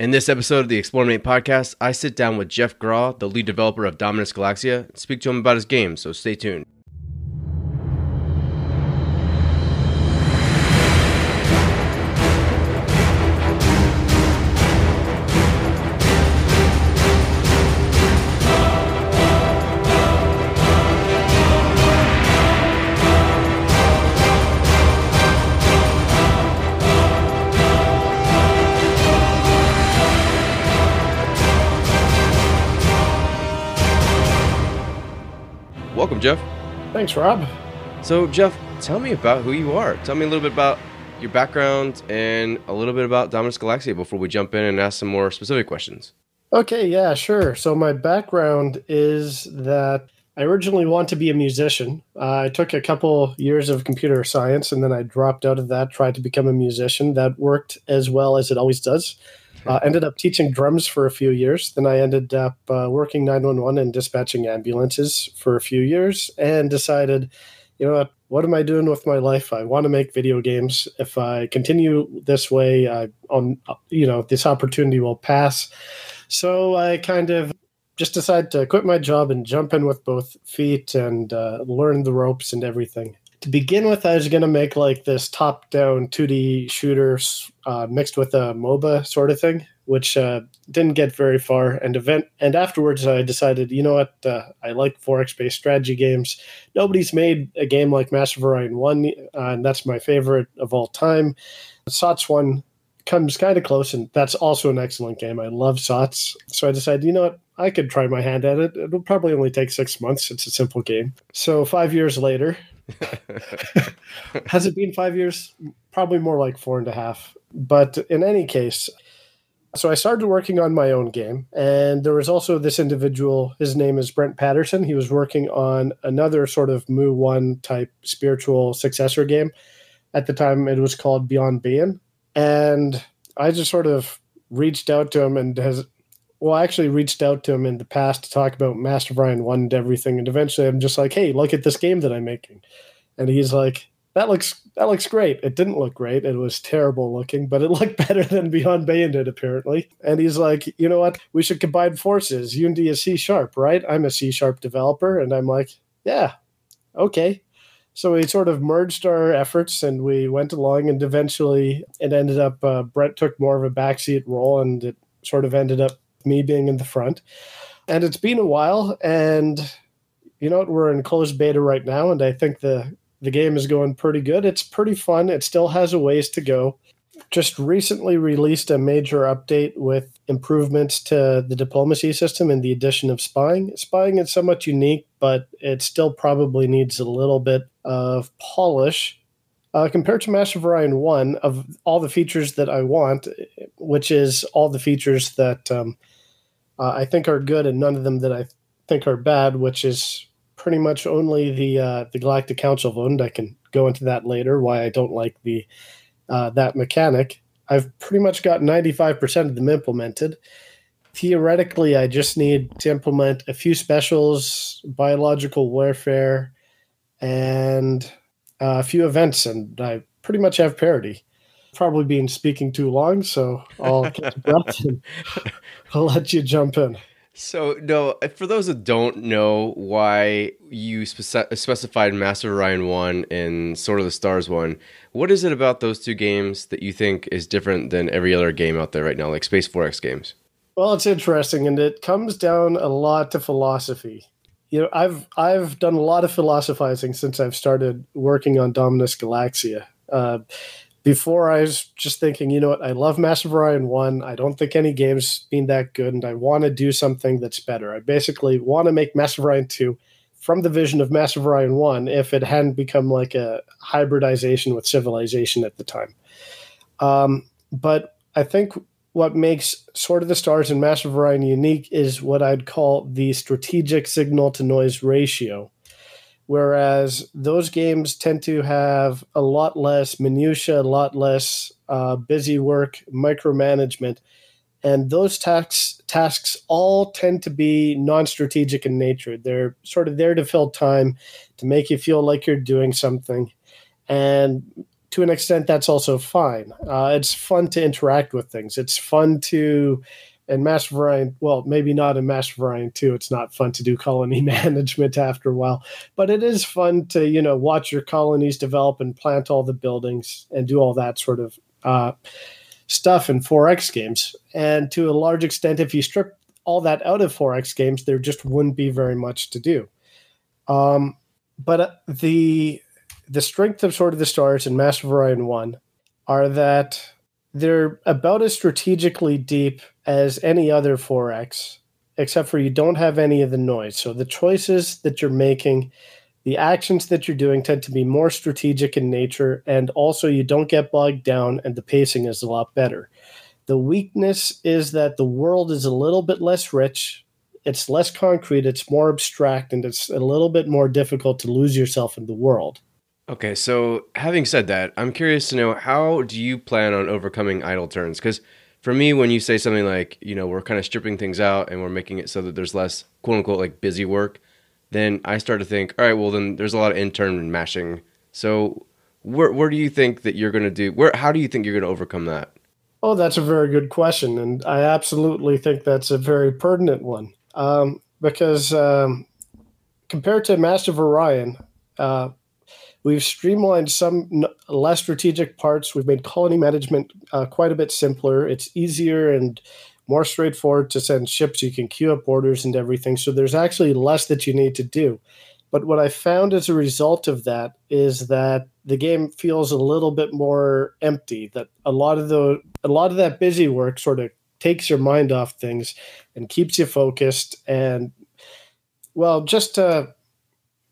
In this episode of the Explorminate podcast, I sit down with Jeff Graw, the lead developer of Dominus Galaxia, and speak to him about his game, so stay tuned. Thanks, Rob. So, Jeff, tell me about who you are. Tell me a little bit about your background and a little bit about Dominus Galaxia before we jump in and ask some more specific questions. Okay, yeah, sure. So, my background is that I originally want to be a musician. Uh, I took a couple years of computer science and then I dropped out of that, tried to become a musician. That worked as well as it always does. Uh, ended up teaching drums for a few years. Then I ended up uh, working 911 and dispatching ambulances for a few years and decided, you know what, what am I doing with my life? I want to make video games. If I continue this way, I, on, you know, this opportunity will pass. So I kind of just decided to quit my job and jump in with both feet and uh, learn the ropes and everything to begin with, I was going to make like this top down 2D shooter uh, mixed with a MOBA sort of thing, which uh, didn't get very far. And event and afterwards, I decided, you know what, uh, I like 4X based strategy games. Nobody's made a game like Master of Orion 1, uh, and that's my favorite of all time. SOTS 1 comes kind of close, and that's also an excellent game. I love SOTS. So I decided, you know what, I could try my hand at it. It'll probably only take six months. It's a simple game. So five years later, Has it been five years? Probably more like four and a half. But in any case, so I started working on my own game, and there was also this individual. His name is Brent Patterson. He was working on another sort of Mu One type spiritual successor game. At the time, it was called Beyond Being, and I just sort of reached out to him and has well, I actually reached out to him in the past to talk about Master Orion 1 and everything. And eventually I'm just like, hey, look at this game that I'm making. And he's like, that looks that looks great. It didn't look great. It was terrible looking, but it looked better than Beyond did, apparently. And he's like, you know what? We should combine forces. Unity is C sharp, right? I'm a C sharp developer. And I'm like, yeah, okay. So we sort of merged our efforts and we went along, and eventually it ended up uh, Brent took more of a backseat role, and it sort of ended up me being in the front. And it's been a while, and you know what? We're in closed beta right now, and I think the the game is going pretty good. It's pretty fun. It still has a ways to go. Just recently released a major update with improvements to the diplomacy system and the addition of spying. Spying is somewhat unique, but it still probably needs a little bit of polish. Uh, compared to Master of Orion 1, of all the features that I want, which is all the features that um, uh, I think are good and none of them that I think are bad, which is pretty much only the uh, the Galactic Council vote. I can go into that later. Why I don't like the uh, that mechanic. I've pretty much got ninety five percent of them implemented. Theoretically, I just need to implement a few specials, biological warfare, and uh, a few events, and I pretty much have parity probably been speaking too long, so I'll catch breath and I'll let you jump in. So, no, for those that don't know why you spec- specified Master Orion 1 and Sword of the Stars 1, what is it about those two games that you think is different than every other game out there right now, like Space 4X games? Well, it's interesting, and it comes down a lot to philosophy. You know, I've I've done a lot of philosophizing since I've started working on Dominus Galaxia. Uh, before I was just thinking, you know what, I love of Orion 1. I don't think any game's been that good, and I want to do something that's better. I basically want to make of Orion 2 from the vision of of Orion 1 if it hadn't become like a hybridization with Civilization at the time. Um, but I think what makes Sword of the Stars and of Orion unique is what I'd call the strategic signal to noise ratio whereas those games tend to have a lot less minutia, a lot less uh, busy work, micromanagement, and those tasks tasks all tend to be non-strategic in nature. They're sort of there to fill time, to make you feel like you're doing something, and to an extent, that's also fine. Uh, it's fun to interact with things. It's fun to, and Master of Orion, well, maybe not in Master of Orion 2, it's not fun to do colony management after a while, but it is fun to, you know, watch your colonies develop and plant all the buildings and do all that sort of uh, stuff in 4X games. And to a large extent, if you strip all that out of 4X games, there just wouldn't be very much to do. Um, but uh, the the strength of Sword of the Stars and Master Orion 1 are that they're about as strategically deep as any other 4X, except for you don't have any of the noise. So the choices that you're making, the actions that you're doing tend to be more strategic in nature, and also you don't get bogged down, and the pacing is a lot better. The weakness is that the world is a little bit less rich, it's less concrete, it's more abstract, and it's a little bit more difficult to lose yourself in the world. Okay, so having said that, I'm curious to know how do you plan on overcoming idle turns? Because for me, when you say something like, you know, we're kind of stripping things out and we're making it so that there's less quote unquote like busy work, then I start to think, all right, well then there's a lot of in-turn mashing. So where where do you think that you're going to do? Where how do you think you're going to overcome that? Oh, that's a very good question, and I absolutely think that's a very pertinent one. Um, because um, compared to Master of Orion, uh, We've streamlined some less strategic parts. We've made colony management uh, quite a bit simpler. It's easier and more straightforward to send ships. You can queue up orders and everything. So there's actually less that you need to do. But what I found as a result of that is that the game feels a little bit more empty. That a lot of the a lot of that busy work sort of takes your mind off things and keeps you focused. And well, just to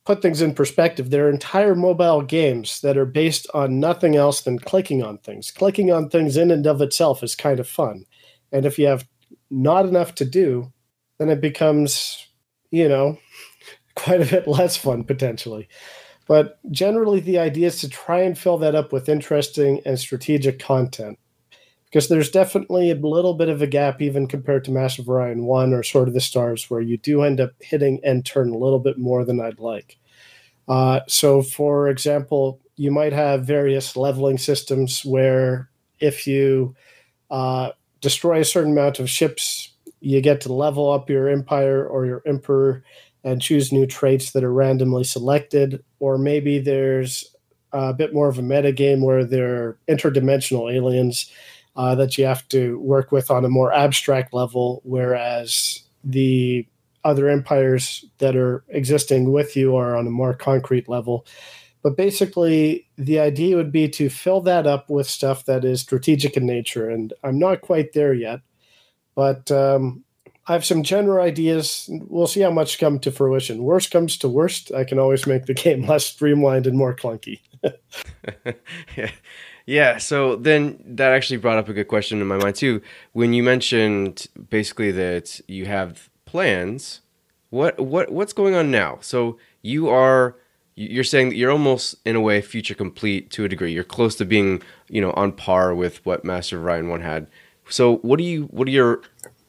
put things in perspective, there are entire mobile games that are based on nothing else than clicking on things. Clicking on things in and of itself is kind of fun. And if you have not enough to do, then it becomes, you know, quite a bit less fun potentially. But generally, the idea is to try and fill that up with interesting and strategic content. Because there's definitely a little bit of a gap, even compared to of Orion 1 or Sword of the Stars, where you do end up hitting end turn a little bit more than I'd like. Uh, so, for example, you might have various leveling systems where if you uh, destroy a certain amount of ships, you get to level up your empire or your emperor and choose new traits that are randomly selected. Or maybe there's a bit more of a meta game where they're interdimensional aliens uh, that you have to work with on a more abstract level, whereas the other empires that are existing with you are on a more concrete level. But basically, the idea would be to fill that up with stuff that is strategic in nature. And I'm not quite there yet, but um, I have some general ideas. We'll see how much come to fruition. Worst comes to worst, I can always make the game less streamlined and more clunky. yeah. Yeah, so then that actually brought up a good question in my mind too. When you mentioned basically that you have plans, what what what's going on now? So you are you're saying that you're almost in a way future complete to a degree. You're close to being, you know, on par with what Master Orion 1 had. So what do you what are your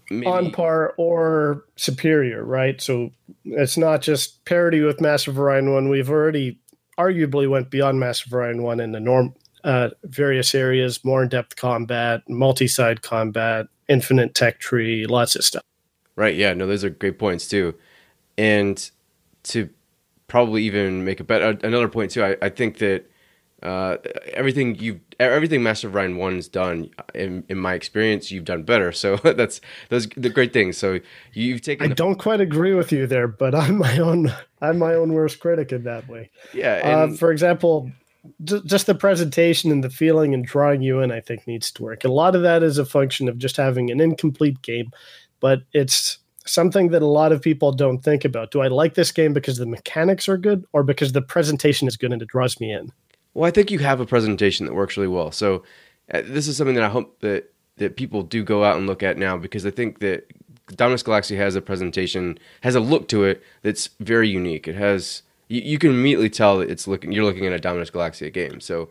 maybe... on par or superior, right? So it's not just parity with Master of Orion 1. We've already arguably went beyond Master of Orion 1 in the norm uh, various areas, more in depth combat, multi side combat, infinite tech tree, lots of stuff. Right. Yeah. No, those are great points too. And to probably even make a better another point too, I, I think that uh, everything you've everything Master of Orion one's done in, in my experience, you've done better. So that's those the great things. So you've taken. I the, don't quite agree with you there, but I'm my own I'm my own worst critic in that way. Yeah. Uh, and, uh, for example, just the presentation and the feeling and drawing you in, I think needs to work. A lot of that is a function of just having an incomplete game, but it's something that a lot of people don't think about. Do I like this game because the mechanics are good or because the presentation is good and it draws me in? Well, I think you have a presentation that works really well. So uh, this is something that I hope that that people do go out and look at now because I think that Dominus Galaxia has a presentation, has a look to it that's very unique. It has you, you can immediately tell that it's looking you're looking at a Dominus Galaxia game. So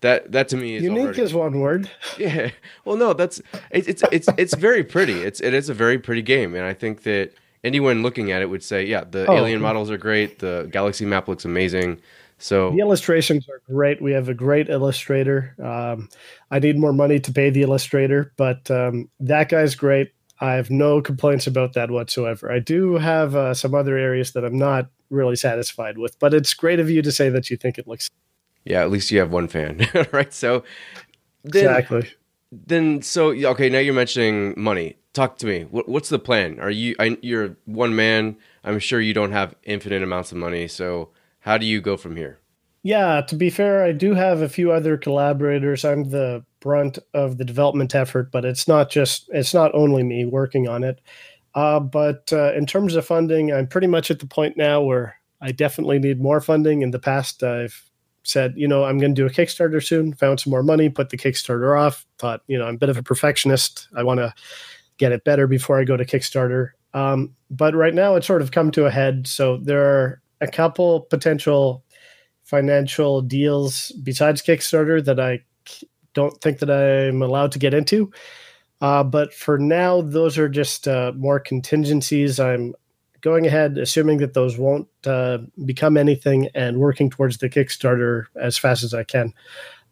that that to me is unique already, is one word. Yeah. Well, no, that's it's it's it's it's very pretty. It's it is a very pretty game, and I think that anyone looking at it would say, yeah, the oh. alien models are great. The galaxy map looks amazing. So the illustrations are great. We have a great illustrator. Um, I need more money to pay the illustrator, but um, that guy's great. I have no complaints about that whatsoever. I do have uh, some other areas that I'm not really satisfied with, but it's great of you to say that you think it looks. Yeah, at least you have one fan, right? So then, exactly. Then so okay, now you're mentioning money. Talk to me. What, what's the plan? Are you? I, you're one man. I'm sure you don't have infinite amounts of money. So how do you go from here? Yeah, to be fair, I do have a few other collaborators. I'm the brunt of the development effort, but it's not just it's not only me working on it. Uh, but uh, in terms of funding, I'm pretty much at the point now where I definitely need more funding. In the past, I've said, you know, I'm going to do a Kickstarter soon. Found some more money, put the Kickstarter off. Thought, you know, I'm a bit of a perfectionist. I want to get it better before I go to Kickstarter. Um, but right now, it's sort of come to a head. So there are a couple potential financial deals besides Kickstarter that I don't think that I'm allowed to get into. Uh, but for now, those are just uh, more contingencies. I'm going ahead, assuming that those won't uh, become anything, and working towards the Kickstarter as fast as I can.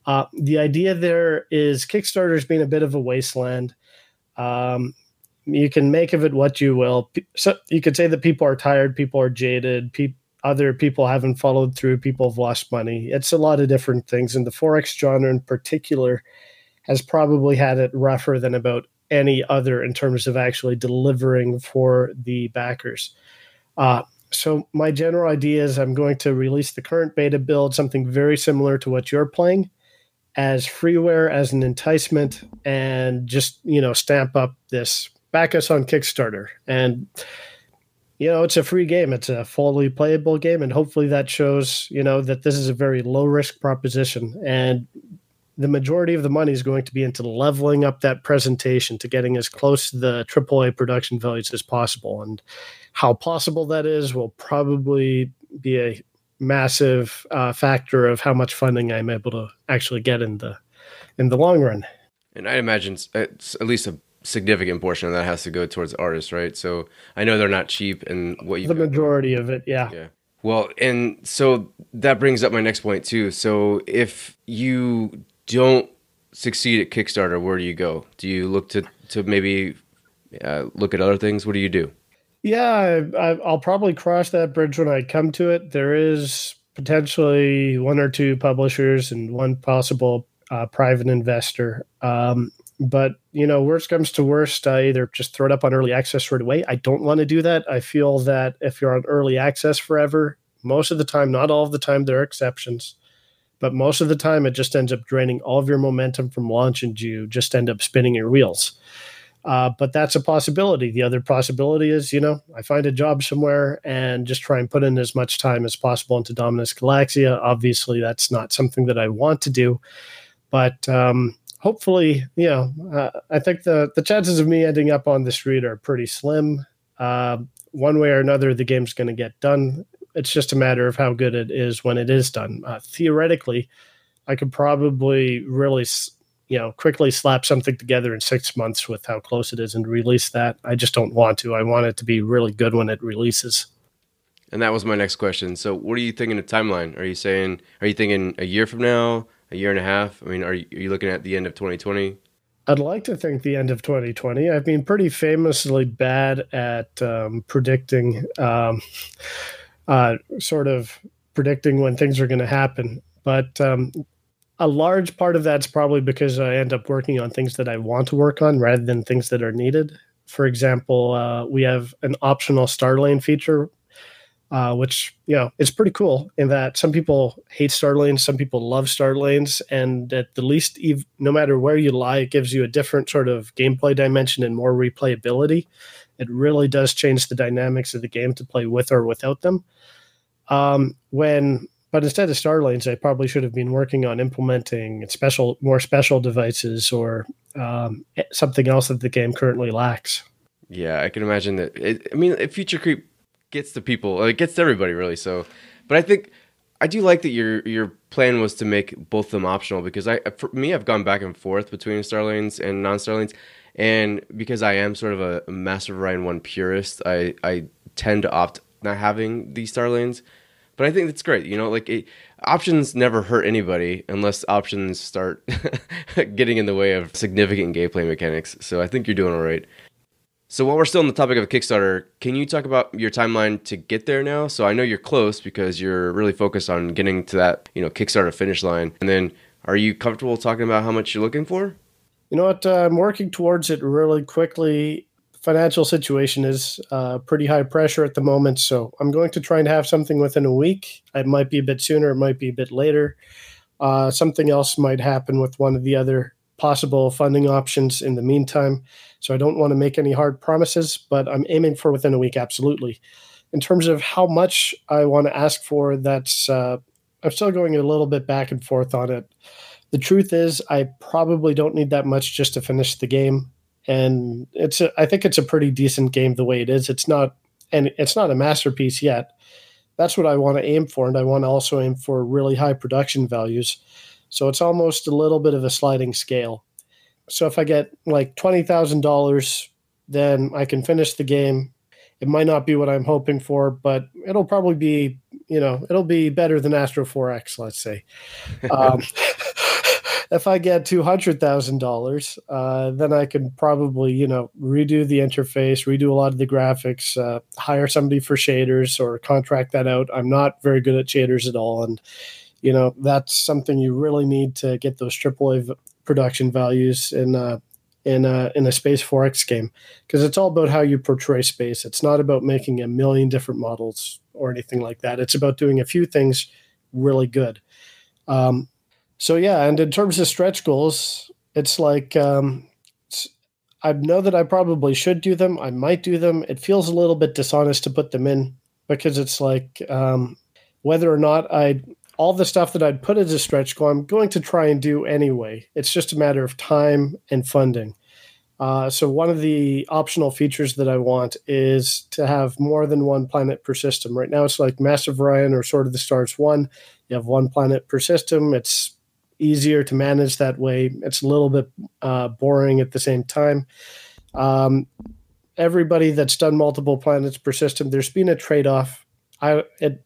Uh, the idea there is Kickstarter's been a bit of a wasteland. Um, you can make of it what you will. So you could say that people are tired, people are jaded, people other people haven't followed through, people have lost money. It's a lot of different things. And the 4X genre in particular has probably had it rougher than about any other in terms of actually delivering for the backers. Uh, so my general idea is I'm going to release the current beta build, something very similar to what you're playing, as freeware as an enticement, and just you know stamp up this back us on Kickstarter and you know, it's a free game. It's a fully playable game, and hopefully that shows, you know, that this is a very low risk proposition. And the majority of the money is going to be into leveling up that presentation to getting as close to the AAA production values as possible. And how possible that is will probably be a massive uh, factor of how much funding I'm able to actually get in the in the long run. And I imagine it's at least a significant portion of that has to go towards artists, right? So I know they're not cheap, and what you the majority of it, yeah, yeah. Well, and so that brings up my next point too. So if you don't succeed at Kickstarter, where do you go? Do you look to to maybe uh, look at other things? What do you do? Yeah, I, will probably cross that bridge when I come to it. There is potentially one or two publishers and one possible uh, private investor. Um, but you know, worst comes to worst, I either just throw it up on early access right away. I don't want to do that. I feel that if you're on early access forever, most of the time, not all of the time, there are exceptions, but most of the time, it just ends up draining all of your momentum from launch, and you just end up spinning your wheels. Uh, but that's a possibility. The other possibility is, you know, I find a job somewhere and just try and put in as much time as possible into Dominus Galaxia. Obviously, that's not something that I want to do, but um, hopefully, you know, uh, I think the the chances of me ending up on the street are pretty slim. Uh, one way or another, the game's going to get done. It's just a matter of how good it is when it is done. Uh, theoretically, I could probably really, you know, quickly slap something together in six months with how close it is and release that. I just don't want to. I want it to be really good when it releases. And that was my next question. So, what are you thinking of timeline? Are you saying, are you thinking a year from now, a year and a half? I mean, are you, are you looking at the end of 2020? I'd like to think the end of 2020. I've been pretty famously bad at um, predicting, um, uh, sort of predicting when things are going to happen. But um, a large part of that's probably because I end up working on things that I want to work on rather than things that are needed. For example, uh, we have an optional Starlane feature uh, which you know it's pretty cool in that some people hate star lanes, some people love star lanes, and at the least, ev- no matter where you lie, it gives you a different sort of gameplay dimension and more replayability. It really does change the dynamics of the game to play with or without them. Um, when but instead of star lanes, I probably should have been working on implementing special, more special devices or um, something else that the game currently lacks. Yeah, I can imagine that. It, I mean, future creep gets to people. It gets everybody really. So, but I think I do like that your your plan was to make both of them optional because I for me I've gone back and forth between star lanes and non star lanes, and because I am sort of a, of Orion one purist, I I tend to opt not having these star lanes. But I think that's great. You know, like it, options never hurt anybody unless options start getting in the way of significant gameplay mechanics. So I think you're doing all right. So while we're still on the topic of Kickstarter, can you talk about your timeline to get there now? So I know you're close because you're really focused on getting to that, you know, Kickstarter finish line. And then are you comfortable talking about how much you're looking for? You know what? Uh, I'm working towards it really quickly. Financial situation is uh, pretty high pressure at the moment, so I'm going to try and have something within a week. It might be a bit sooner, it might be a bit later. Uh, something else might happen with one of the other possible funding options in the meantime. So I don't want to make any hard promises, but I'm aiming for within a week, absolutely. In terms of how much I want to ask for, that's uh, I'm still going a little bit back and forth on it. The truth is, I probably don't need that much just to finish the game, and it's a, I think it's a pretty decent game the way it is. It's not and it's not a masterpiece yet. That's what I want to aim for, and I want to also aim for really high production values. So it's almost a little bit of a sliding scale. So if I get like twenty thousand dollars, then I can finish the game. It might not be what I'm hoping for, but it'll probably be, you know, it'll be better than Astro 4X, let's say. Um, if I get two hundred thousand uh, dollars, then I can probably, you know, redo the interface, redo a lot of the graphics, uh, hire somebody for shaders, or contract that out. I'm not very good at shaders at all, and you know that's something you really need to get those AAA production values in uh, in a, in a space 4x game. Because it's all about how you portray space. It's not about making a million different models or anything like that. It's about doing a few things really good. Um, so yeah and in terms of stretch goals it's like um, it's, i know that i probably should do them i might do them it feels a little bit dishonest to put them in because it's like um, whether or not i all the stuff that I'd put as a stretch goal, I'm going to try and do anyway. It's just a matter of time and funding. Uh, so one of the optional features that I want is to have more than one planet per system. Right now, it's like of Orion or Sword of the Stars one. You have one planet per system. It's easier to manage that way. It's a little bit uh, boring at the same time. Um, everybody that's done multiple planets per system, there's been a trade off. I it,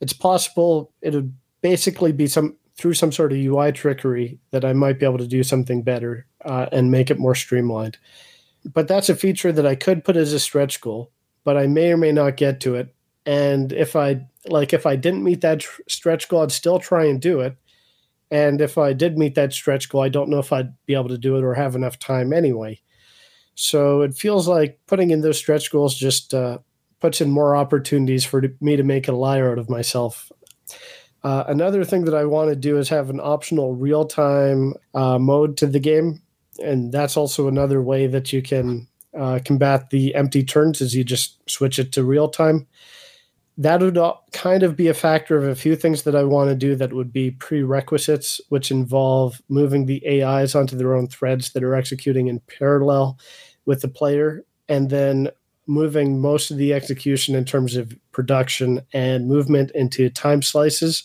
it's possible it would basically be some through some sort of UI trickery that I might be able to do something better uh, and make it more streamlined. But that's a feature that I could put as a stretch goal, but I may or may not get to it. And if I like, if I didn't meet that tr- stretch goal, I'd still try and do it. And if I did meet that stretch goal, I don't know if I'd be able to do it or have enough time anyway. So it feels like putting in those stretch goals just uh, puts in more opportunities for me to make a liar out of myself uh, another thing that I want to do is have an optional real time uh, mode to the game. And that's also another way that you can uh, combat the empty turns is you just switch it to real time. That would kind of be a factor of a few things that I want to do that would be prerequisites, which involve moving the AIs onto their own threads that are executing in parallel with the player, and then moving most of the execution in terms of production and movement into time slices,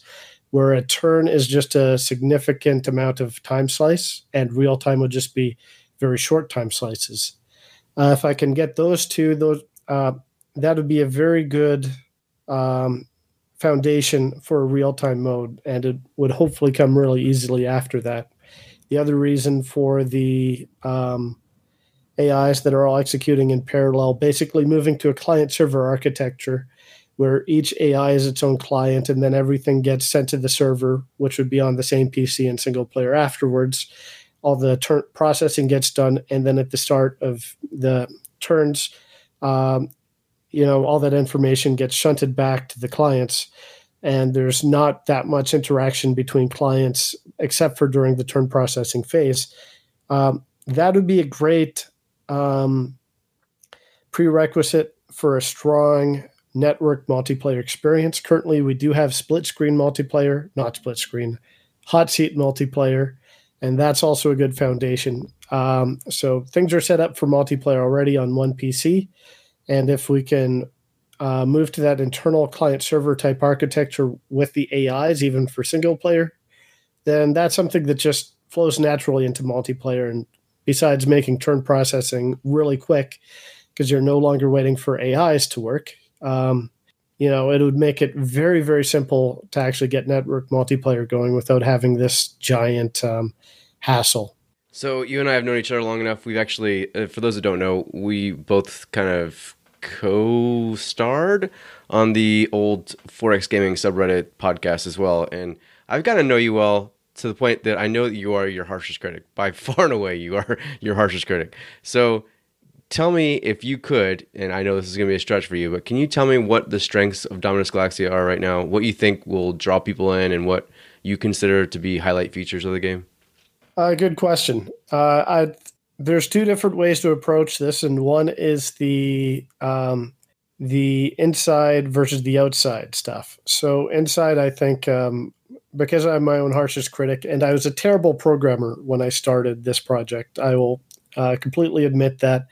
where a turn is just a significant amount of time slice, and real time would just be very short time slices. Uh, if I can get those two, those uh, that would be a very good um, foundation for a real time mode, and it would hopefully come really easily after that. The other reason for the um, AIs that are all executing in parallel, basically moving to a client server architecture where each AI is its own client and then everything gets sent to the server, which would be on the same PC and single player afterwards. All the turn processing gets done, and then at the start of the turns, um, you know, all that information gets shunted back to the clients, and there's not that much interaction between clients except for during the turn processing phase. Um, that would be a great um, prerequisite for a strong network multiplayer experience. Currently, we do have split screen multiplayer, not split screen, hot seat multiplayer, and that's also a good foundation. Um, so things are set up for multiplayer already on one PC, and if we can uh, move to that internal client server type architecture with the AIs, even for single player, then that's something that just flows naturally into multiplayer and besides making turn processing really quick because you're no longer waiting for AIs to work. Um, you know, it would make it very, very simple to actually get network multiplayer going without having this giant um, hassle. So you and I have known each other long enough. We've actually, uh, for those that don't know, we both kind of co-starred on the old 4X Gaming subreddit podcast as well. And I've gotten to know you well to the point that I know that you are your harshest critic. By far and away, you are your harshest critic. So tell me if you could, and I know this is going to be a stretch for you, but can you tell me what the strengths of Dominus Galaxia are right now? What you think will draw people in, and what you consider to be highlight features of the game? Uh, good question. Uh, I, there's two different ways to approach this, and one is the um, the inside versus the outside stuff. So inside, I think um, because I'm my own harshest critic, and I was a terrible programmer when I started this project. I will uh, completely admit that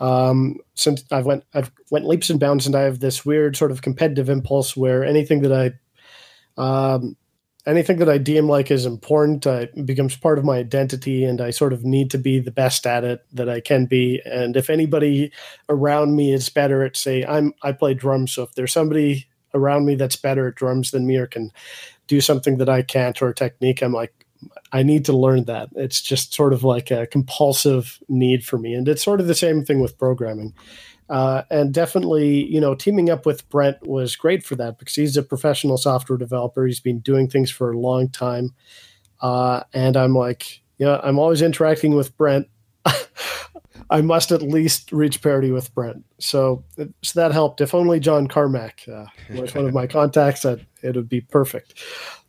um, since I've went I've went leaps and bounds, and I have this weird sort of competitive impulse where anything that I um, anything that I deem like is important uh, becomes part of my identity, and I sort of need to be the best at it that I can be. And if anybody around me is better at, say, I'm I play drums, so if there's somebody around me that's better at drums than me or can do something that I can't or a technique, I'm like, I need to learn that. It's just sort of like a compulsive need for me. And it's sort of the same thing with programming. Uh, and definitely, you know, teaming up with Brent was great for that because he's a professional software developer. He's been doing things for a long time. Uh, and I'm like, yeah, I'm always interacting with Brent. I must at least reach parity with Brent. So, so that helped. If only John Carmack uh, was one of my contacts, that it would be perfect.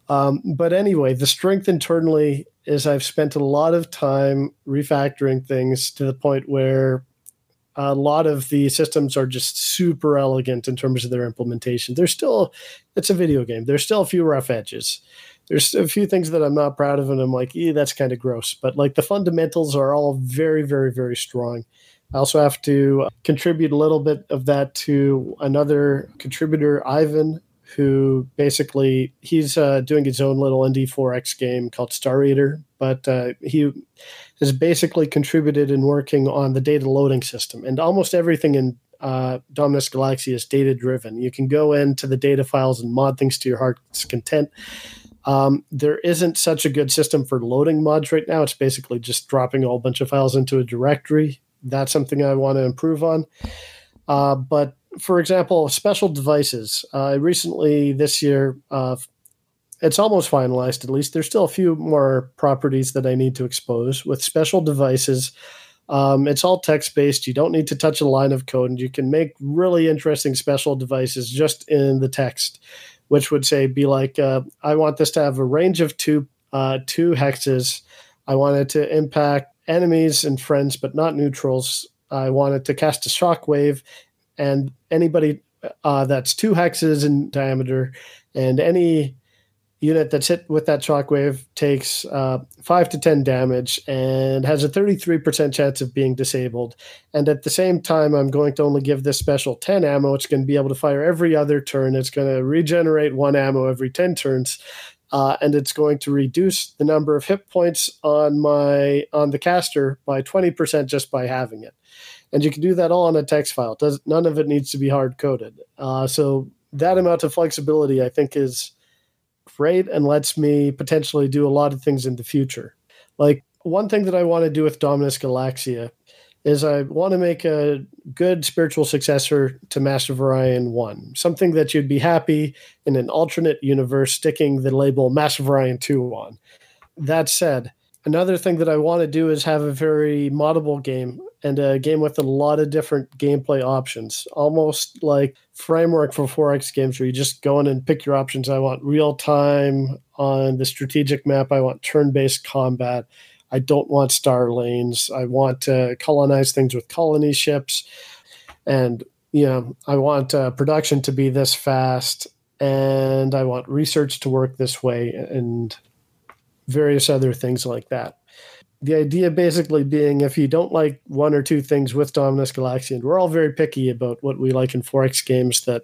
Um, but anyway, the strength internally is I've spent a lot of time refactoring things to the point where a lot of the systems are just super elegant in terms of their implementation. There's still, it's a video game. There's still a few rough edges. There's a few things that I'm not proud of, and I'm like, eh, that's kind of gross. But like the fundamentals are all very, very, very strong. I also have to contribute a little bit of that to another contributor, Ivan, who basically he's uh, doing his own little indie 4X game called Star Eater, but uh, he has basically contributed in working on the data loading system, and almost everything in uh, Dominus Galaxia is data driven. You can go into the data files and mod things to your heart's content. Um, there isn't such a good system for loading mods right now. It's basically just dropping a whole bunch of files into a directory. That's something I want to improve on. Uh, but for example, special devices. Uh, recently, this year, uh, it's almost finalized at least. There's still a few more properties that I need to expose. With special devices, um, it's all text based. You don't need to touch a line of code, and you can make really interesting special devices just in the text, which would say, be like, uh, I want this to have a range of two, uh, two hexes. I want it to impact enemies and friends, but not neutrals. I want it to cast a shockwave and anybody uh, that's two hexes in diameter, and any unit that's hit with that shockwave takes uh, five to ten damage and has a 33% chance of being disabled. And at the same time, I'm going to only give this special 10 ammo. It's going to be able to fire every other turn. It's going to regenerate one ammo every 10 turns. Uh, and it's going to reduce the number of hit points on my on the caster by 20% just by having it and you can do that all on a text file. Does none of it needs to be hard coded. Uh, so that amount of flexibility, I think, is great and lets me potentially do a lot of things in the future. Like one thing that I want to do with Dominus Galaxia is I want to make a good spiritual successor to Master of Orion 1, something that you'd be happy in an alternate universe sticking the label Master of Orion 2 on. That said, another thing that I want to do is have a very moddable game and a game with a lot of different gameplay options, almost like framework for 4X games where you just go in and pick your options. I want real time on the strategic map. I want turn based combat. I don't want star lanes. I want to colonize things with colony ships. And, you know, I want uh, production to be this fast. And I want research to work this way and various other things like that the idea basically being if you don't like one or two things with Dominus Galaxia, we're all very picky about what we like in 4X games that,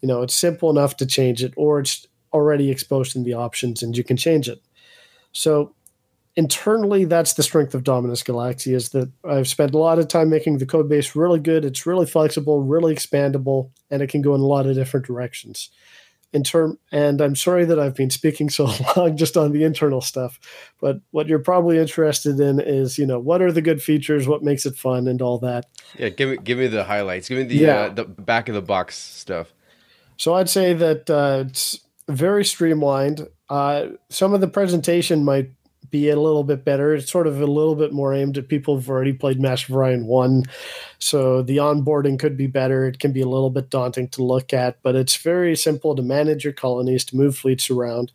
you know, it's simple enough to change it or it's already exposed in the options and you can change it. So internally, that's the strength of Dominus Galaxia is that I've spent a lot of time making the code base really good. It's really flexible, really expandable, and it can go in a lot of different directions. In term, and I'm sorry that I've been speaking so long just on the internal stuff, but what you're probably interested in is, you know, what are the good features, what makes it fun, and all that. Yeah, give me give me the highlights. Give me the yeah. uh, the back of the box stuff. So I'd say that uh, it's very streamlined. Uh, some of the presentation might be a little bit better. It's sort of a little bit more aimed at people who've already played Master of Orion 1. So the onboarding could be better. It can be a little bit daunting to look at, but it's very simple to manage your colonies, to move fleets around.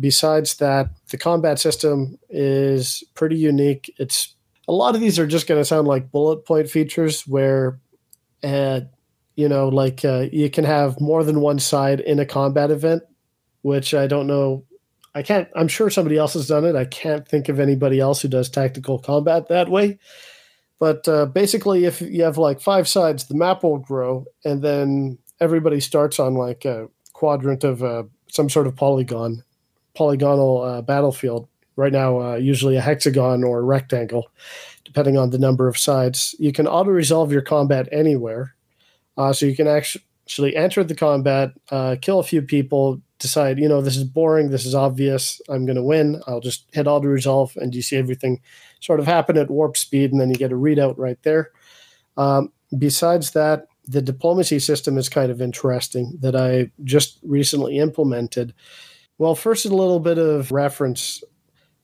Besides that, the combat system is pretty unique. It's a lot of these are just going to sound like bullet point features where, uh, you know, like uh, you can have more than one side in a combat event, which I don't know I can't. I'm sure somebody else has done it. I can't think of anybody else who does tactical combat that way. But uh, basically, if you have like five sides, the map will grow, and then everybody starts on like a quadrant of uh, some sort of polygon, polygonal uh, battlefield. Right now, uh, usually a hexagon or a rectangle, depending on the number of sides. You can auto resolve your combat anywhere, uh, so you can actually enter the combat, uh, kill a few people, decide, you know, this is boring, this is obvious, I'm going to win. I'll just hit auto resolve, and you see everything sort of happen at warp speed, and then you get a readout right there. Um, besides that, the diplomacy system is kind of interesting that I just recently implemented. Well, first, a little bit of reference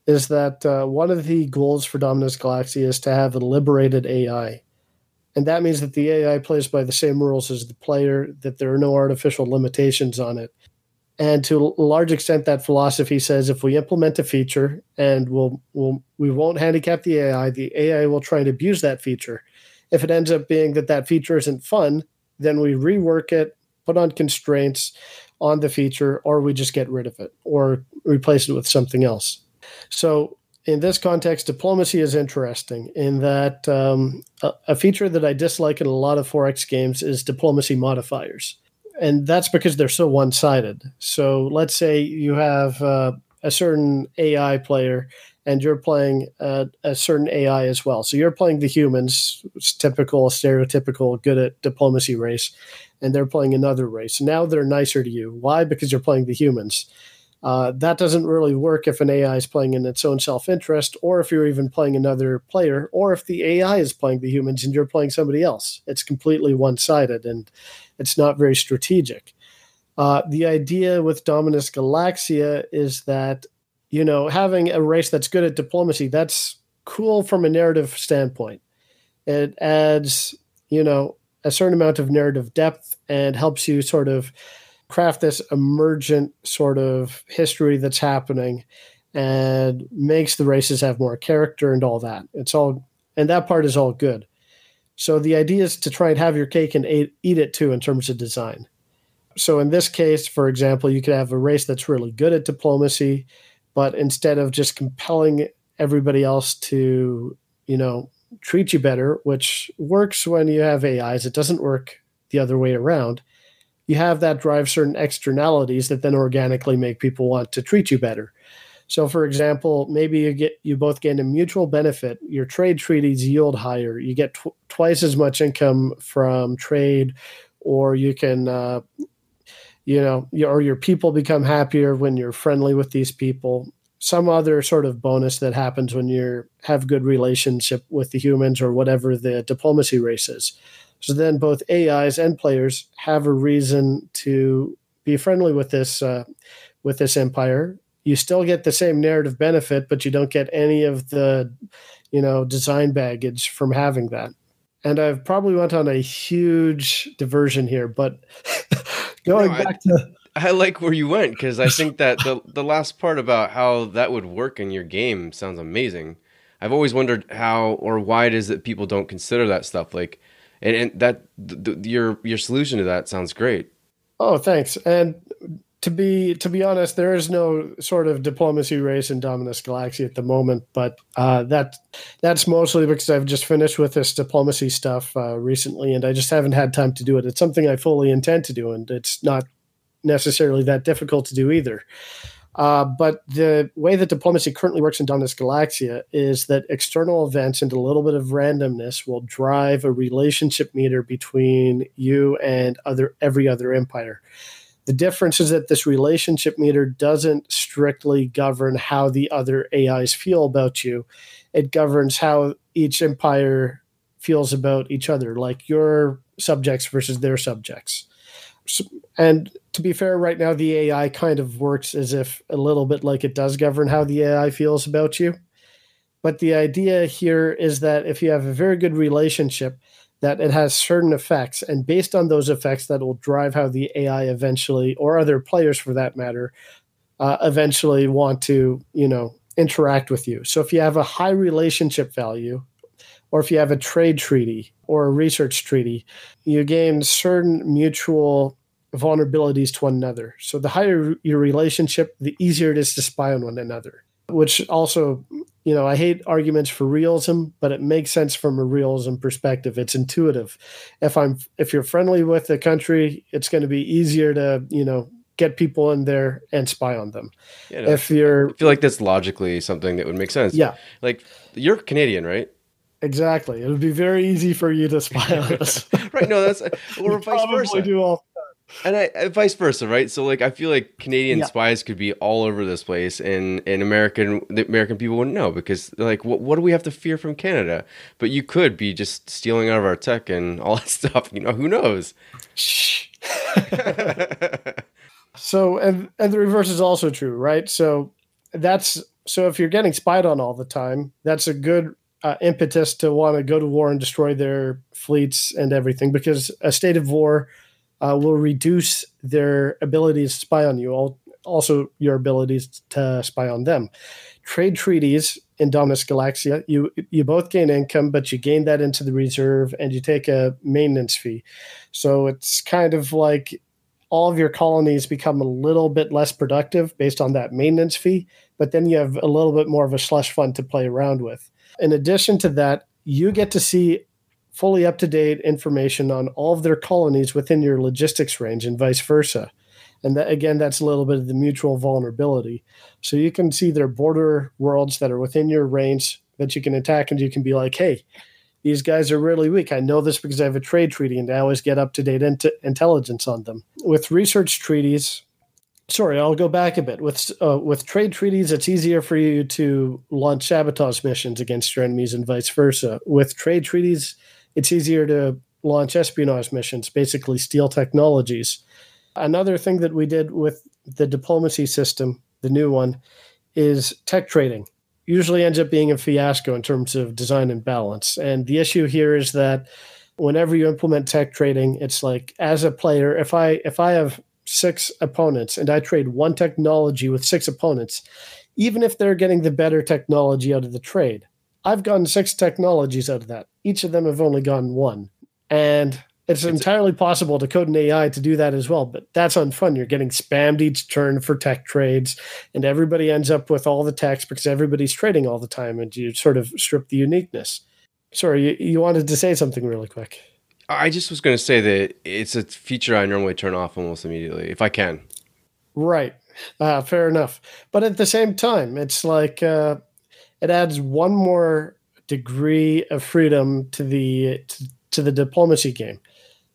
is that uh, one of the goals for Dominus Galaxia is to have a liberated AI. And that means that the AI plays by the same rules as the player, that there are no artificial limitations on it. And to a large extent, that philosophy says if we implement a feature and we'll, we'll, we won't handicap the AI, the AI will try and abuse that feature. If it ends up being that that feature isn't fun, then we rework it, put on constraints on the feature, or we just get rid of it or replace it with something else. So, in this context, diplomacy is interesting in that um, a, a feature that I dislike in a lot of 4X games is diplomacy modifiers and that's because they're so one sided. So let's say you have uh, a certain AI player and you're playing a, a, certain AI as well. So you're playing the humans, typical, stereotypical, good at diplomacy race, and they're playing another race. Now they're nicer to you. Why? Because you're playing the humans. Uh, that doesn't really work if an AI is playing in its own self interest, or if you're even playing another player, or if the AI is playing the humans and you're playing somebody else. It's completely one sided and it's not very strategic. Uh, the idea with Dominus Galaxia is that, you know, having a race that's good at diplomacy, that's cool from a narrative standpoint. It adds, you know, a certain amount of narrative depth and helps you sort of craft this emergent sort of history that's happening and makes the races have more character and all that. It's all, and that part is all good. So the idea is to try and have your cake and eat, eat it too in terms of design. So in this case, for example, you could have a race that's really good at diplomacy, but instead of just compelling everybody else to, you know, treat you better, which works when you have AIs, it doesn't work the other way around you have that drive certain externalities that then organically make people want to treat you better. So, for example, maybe you get you both gain a mutual benefit. Your trade treaties yield higher. You get tw- twice as much income from trade, or you can, uh, you know, or your people become happier when you're friendly with these people. Some other sort of bonus that happens when you have good relationship with the humans or whatever the diplomacy race is. So then both AIs and players have a reason to be friendly with this uh, with this empire. You still get the same narrative benefit, but you don't get any of the you know design baggage from having that. And I've probably went on a huge diversion here, but going no, back I, to I like where you went because I think that the the last part about how that would work in your game sounds amazing. I've always wondered how or why it is that people don't consider that stuff. Like and, and that th- your your solution to that sounds great. Oh, thanks. And to be to be honest, there is no sort of diplomacy race in Dominus Galaxia at the moment, but uh, that that's mostly because I've just finished with this diplomacy stuff uh, recently, and I just haven't had time to do it. It's something I fully intend to do, and it's not necessarily that difficult to do either. Uh, but the way that diplomacy currently works in Dominus Galaxia is that external events and a little bit of randomness will drive a relationship meter between you and other every other empire. The difference is that this relationship meter doesn't strictly govern how the other AIs feel about you. It governs how each empire feels about each other, like your subjects versus their subjects. And to be fair, right now the AI kind of works as if a little bit like it does govern how the AI feels about you. But the idea here is that if you have a very good relationship, that it has certain effects, and based on those effects, that will drive how the AI eventually, or other players for that matter, uh, eventually want to, you know, interact with you. So if you have a high relationship value, or if you have a trade treaty or a research treaty, you gain certain mutual vulnerabilities to one another. So the higher your relationship, the easier it is to spy on one another. Which also, you know, I hate arguments for realism, but it makes sense from a realism perspective. It's intuitive. If I'm if you're friendly with the country, it's going to be easier to, you know, get people in there and spy on them. Yeah, no, if you're I feel like that's logically something that would make sense. Yeah. Like you're Canadian, right? Exactly. It would be very easy for you to spy on us. right. No, that's or You vice probably versa. do all And I, uh, vice versa, right? So like I feel like Canadian Yeah. spies could be all over this place, and and American the American people wouldn't know because like, what what do we have to fear from Canada? But you could be just stealing out of our tech and all that stuff. You know, who knows? Shh. So and and the reverse is also true, right? So that's so if you're getting spied on all the time, that's a good uh, impetus to want to go to war and destroy their fleets and everything because a state of war uh, will reduce their abilities to spy on you, also your abilities to spy on them. Trade treaties in Dominus Galaxia, you you both gain income, but you gain that into the reserve and you take a maintenance fee. So it's kind of like all of your colonies become a little bit less productive based on that maintenance fee, but then you have a little bit more of a slush fund to play around with. In addition to that, you get to see fully up to date information on all of their colonies within your logistics range and vice versa. And that, again, that's a little bit of the mutual vulnerability. So you can see their border worlds that are within your range that you can attack, and you can be like, hey, these guys are really weak. I know this because I have a trade treaty and I always get up to date int- intelligence on them. With research treaties, sorry, I'll go back a bit. With uh, with trade treaties, it's easier for you to launch sabotage missions against your enemies and vice versa. With trade treaties, it's easier to launch espionage missions, basically steal technologies. Another thing that we did with the diplomacy system, the new one, is tech trading usually ends up being a fiasco in terms of design and balance. And the issue here is that whenever you implement tech trading, it's like as a player, if I if I have six opponents and I trade one technology with six opponents, even if they're getting the better technology out of the trade, I've gotten six technologies out of that. Each of them have only gotten one. And it's, It's- entirely possible to code an AI to do that as well, but that's unfun. You're getting spammed each turn for tech trades, and everybody ends up with all the techs because everybody's trading all the time, and you sort of strip the uniqueness. Sorry, you, you wanted to say something really quick. I just was going to say that it's a feature I normally turn off almost immediately if I can. Right. Uh, fair enough. But at the same time, it's like uh, it adds one more degree of freedom to the to, to the diplomacy game.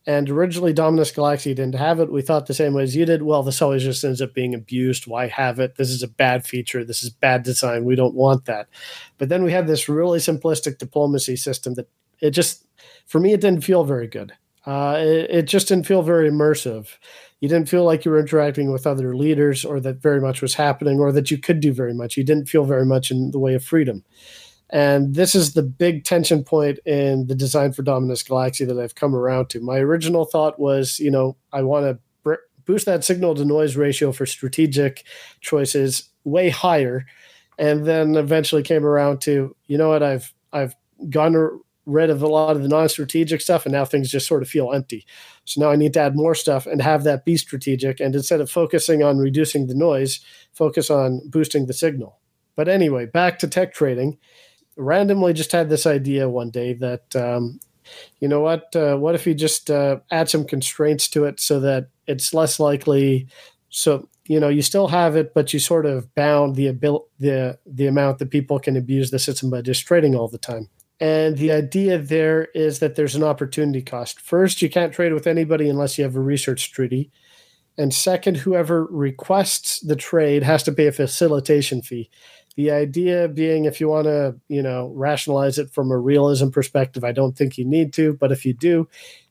And originally, Dominus Galaxia didn't have it. We thought the same way as you did. Well, this always just ends up being abused. Why have it? This is a bad feature. This is bad design. We don't want that. But then we had this really simplistic diplomacy system that it just, for me, it didn't feel very good. Uh, it, it just didn't feel very immersive you didn't feel like you were interacting with other leaders or that very much was happening or that you could do very much. You didn't feel very much in the way of freedom. And this is the big tension point in the design for Dominus Galaxia that I've come around to. My original thought was, you know, I want to br- boost that signal to noise ratio for strategic choices way higher. And then eventually came around to, you know what, I've I've gone rid of a lot of the non-strategic stuff and now things just sort of feel empty. So now I need to add more stuff and have that be strategic. And instead of focusing on reducing the noise, focus on boosting the signal. But anyway, back to tech trading. Randomly just had this idea one day that, um, you know what, uh, what if you just uh, add some constraints to it so that it's less likely. So you know you still have it, but you sort of bound the abil- the the amount that people can abuse the system by just trading all the time. And the idea there is that there's an opportunity cost. First, you can't trade with anybody unless you have a research treaty. And second, whoever requests the trade has to pay a facilitation fee. The idea being, if you want to, you know, rationalize it from a realism perspective, I don't think you need to. But if you do,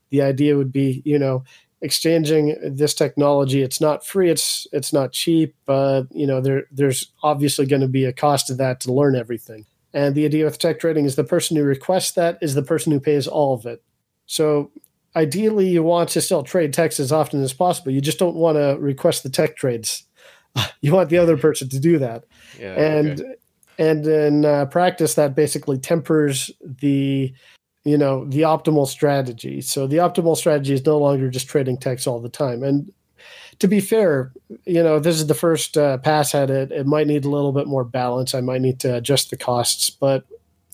the idea would be, you know, exchanging this technology. It's not free. It's it's not cheap. You know, there there's obviously going to be a cost to that to learn everything. And the idea with tech trading is the person who requests that is the person who pays all of it. So ideally, you want to still trade techs as often as possible. You just don't want to request the tech trades. you want the other person to do that. Yeah, and okay. and in uh, practice, that basically tempers the you know the optimal strategy. So the optimal strategy is no longer just trading techs all the time. And to be fair, you know, this is the first uh, pass at it. It might need a little bit more balance. I might need to adjust the costs, but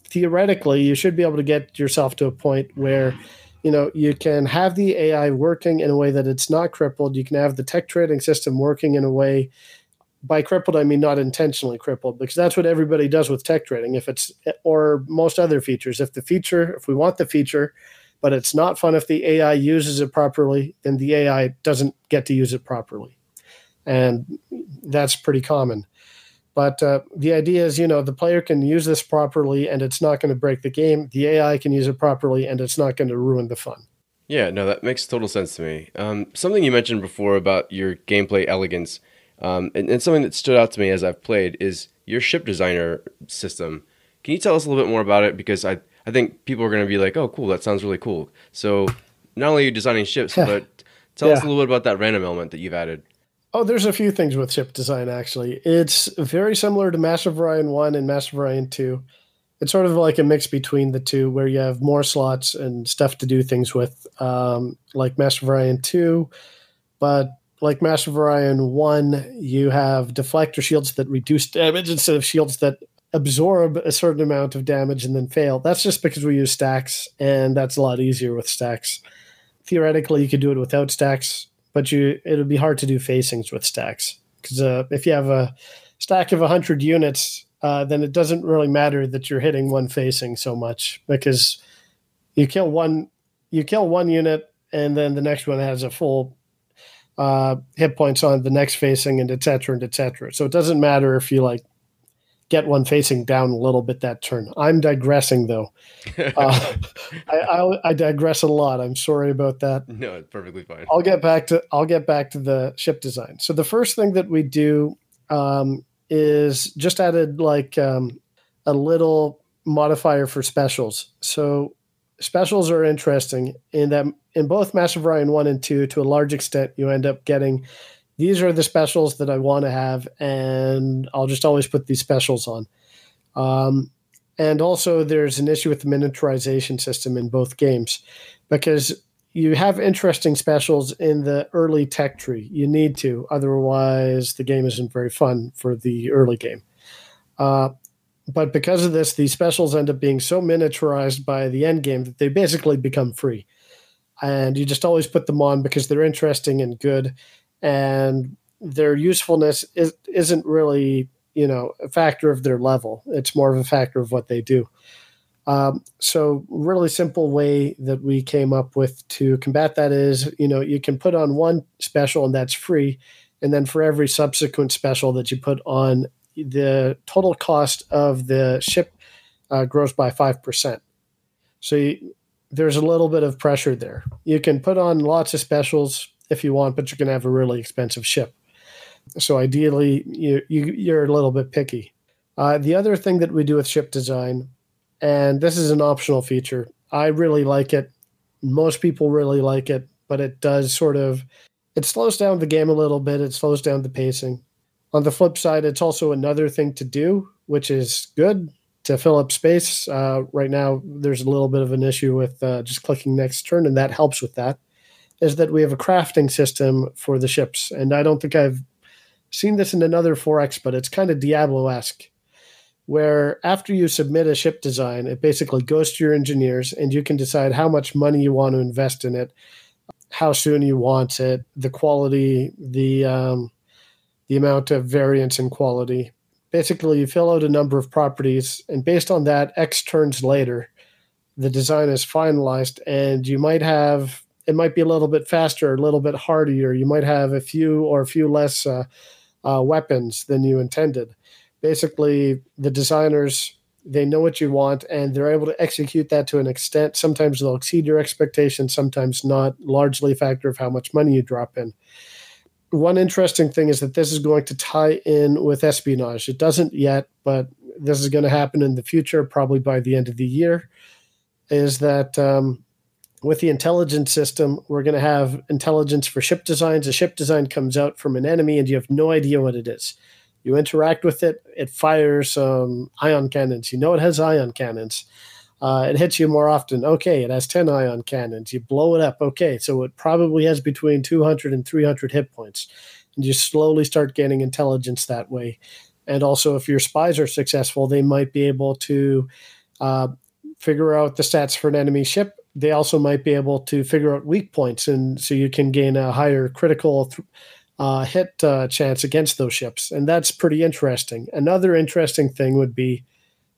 theoretically, you should be able to get yourself to a point where, you know, you can have the AI working in a way that it's not crippled. You can have the tech trading system working in a way. By crippled, I mean not intentionally crippled, because that's what everybody does with tech trading. If it's or most other features, if the feature, if we want the feature, but it's not fun if the AI uses it properly, then the AI doesn't get to use it properly. And that's pretty common. But uh, the idea is, you know, the player can use this properly and it's not going to break the game. The AI can use it properly and it's not going to ruin the fun. Yeah, no, that makes total sense to me. Um, something you mentioned before about your gameplay elegance, um, and, and, something that stood out to me as I've played is your ship designer system. Can you tell us a little bit more about it? Because I I think people are going to be like, "Oh, cool, that sounds really cool." So, not only are you designing ships, but tell yeah. us a little bit about that random element that you've added. Oh, there's a few things with ship design actually. It's very similar to Master Orion 1 and Master Orion 2. It's sort of like a mix between the two where you have more slots and stuff to do things with, um, like Master Orion 2. But like Master Orion 1, you have deflector shields that reduce damage instead of shields that absorb a certain amount of damage and then fail. That's just because we use stacks, and that's a lot easier with stacks. Theoretically, you could do it without stacks, but you it would be hard to do facings with stacks because uh, if you have a stack of 100 units, uh, then it doesn't really matter that you're hitting one facing so much because you kill one you kill one unit and then the next one has a full uh, hit points on the next facing and etc and etc. So it doesn't matter if you like get one facing down a little bit that turn. I'm digressing though. Uh, I, I, I, digress a lot. I'm sorry about that. No, it's perfectly fine. I'll get back to I'll get back to the ship design. So the first thing that we do um, is just added like um, a little modifier for specials. So specials are interesting in that in both Master of Orion one and two, to a large extent, you end up getting these are the specials that I want to have, and I'll just always put these specials on. Um, and also, there's an issue with the miniaturization system in both games because you have interesting specials in the early tech tree. You need to, otherwise, the game isn't very fun for the early game. Uh, but because of this, these specials end up being so miniaturized by the end game that they basically become free. And you just always put them on because they're interesting and good and their usefulness is, isn't really you know a factor of their level. It's more of a factor of what they do. Um, so really simple way that we came up with to combat that is you know you can put on one special and that's free. And then for every subsequent special that you put on the total cost of the ship uh, grows by 5% so you, there's a little bit of pressure there. You can put on lots of specials if you want, but you're going to have a really expensive ship. So ideally, you, you you're a little bit picky. Uh, the other thing that we do with ship design, and this is an optional feature, I really like it. Most people really like it, but it does sort of it slows down the game a little bit. It slows down the pacing. On the flip side, it's also another thing to do, which is good to fill up space. Uh, right now, there's a little bit of an issue with uh, just clicking next turn, and that helps with that is that we have a crafting system for the ships. And I don't think I've seen this in another 4X, but it's kind of Diablo esque, where after you submit a ship design, it basically goes to your engineers and you can decide how much money you want to invest in it, how soon you want it, the quality, the, um, the amount of variance in quality. Basically, you fill out a number of properties, and based on that, X turns later, the design is finalized, and you might have it might be a little bit faster, a little bit hardier. You might have a few or a few less uh, uh, weapons than you intended. Basically, the designers they know what you want and they're able to execute that to an extent. Sometimes they'll exceed your expectations, sometimes not. Largely a factor of how much money you drop in. One interesting thing is that this is going to tie in with espionage. It doesn't yet, but this is going to happen in the future, probably by the end of the year. Is that um, with the intelligence system, we're going to have intelligence for ship designs. A ship design comes out from an enemy, and you have no idea what it is. You interact with it, it fires um, ion cannons. You know it has ion cannons. Uh, it hits you more often. Okay, it has 10 ion cannons. You blow it up. Okay, so it probably has between 200 and 300 hit points. And you slowly start gaining intelligence that way. And also, if your spies are successful, they might be able to uh, figure out the stats for an enemy ship. They also might be able to figure out weak points, and so you can gain a higher critical th- uh, hit uh, chance against those ships, and that's pretty interesting. Another interesting thing would be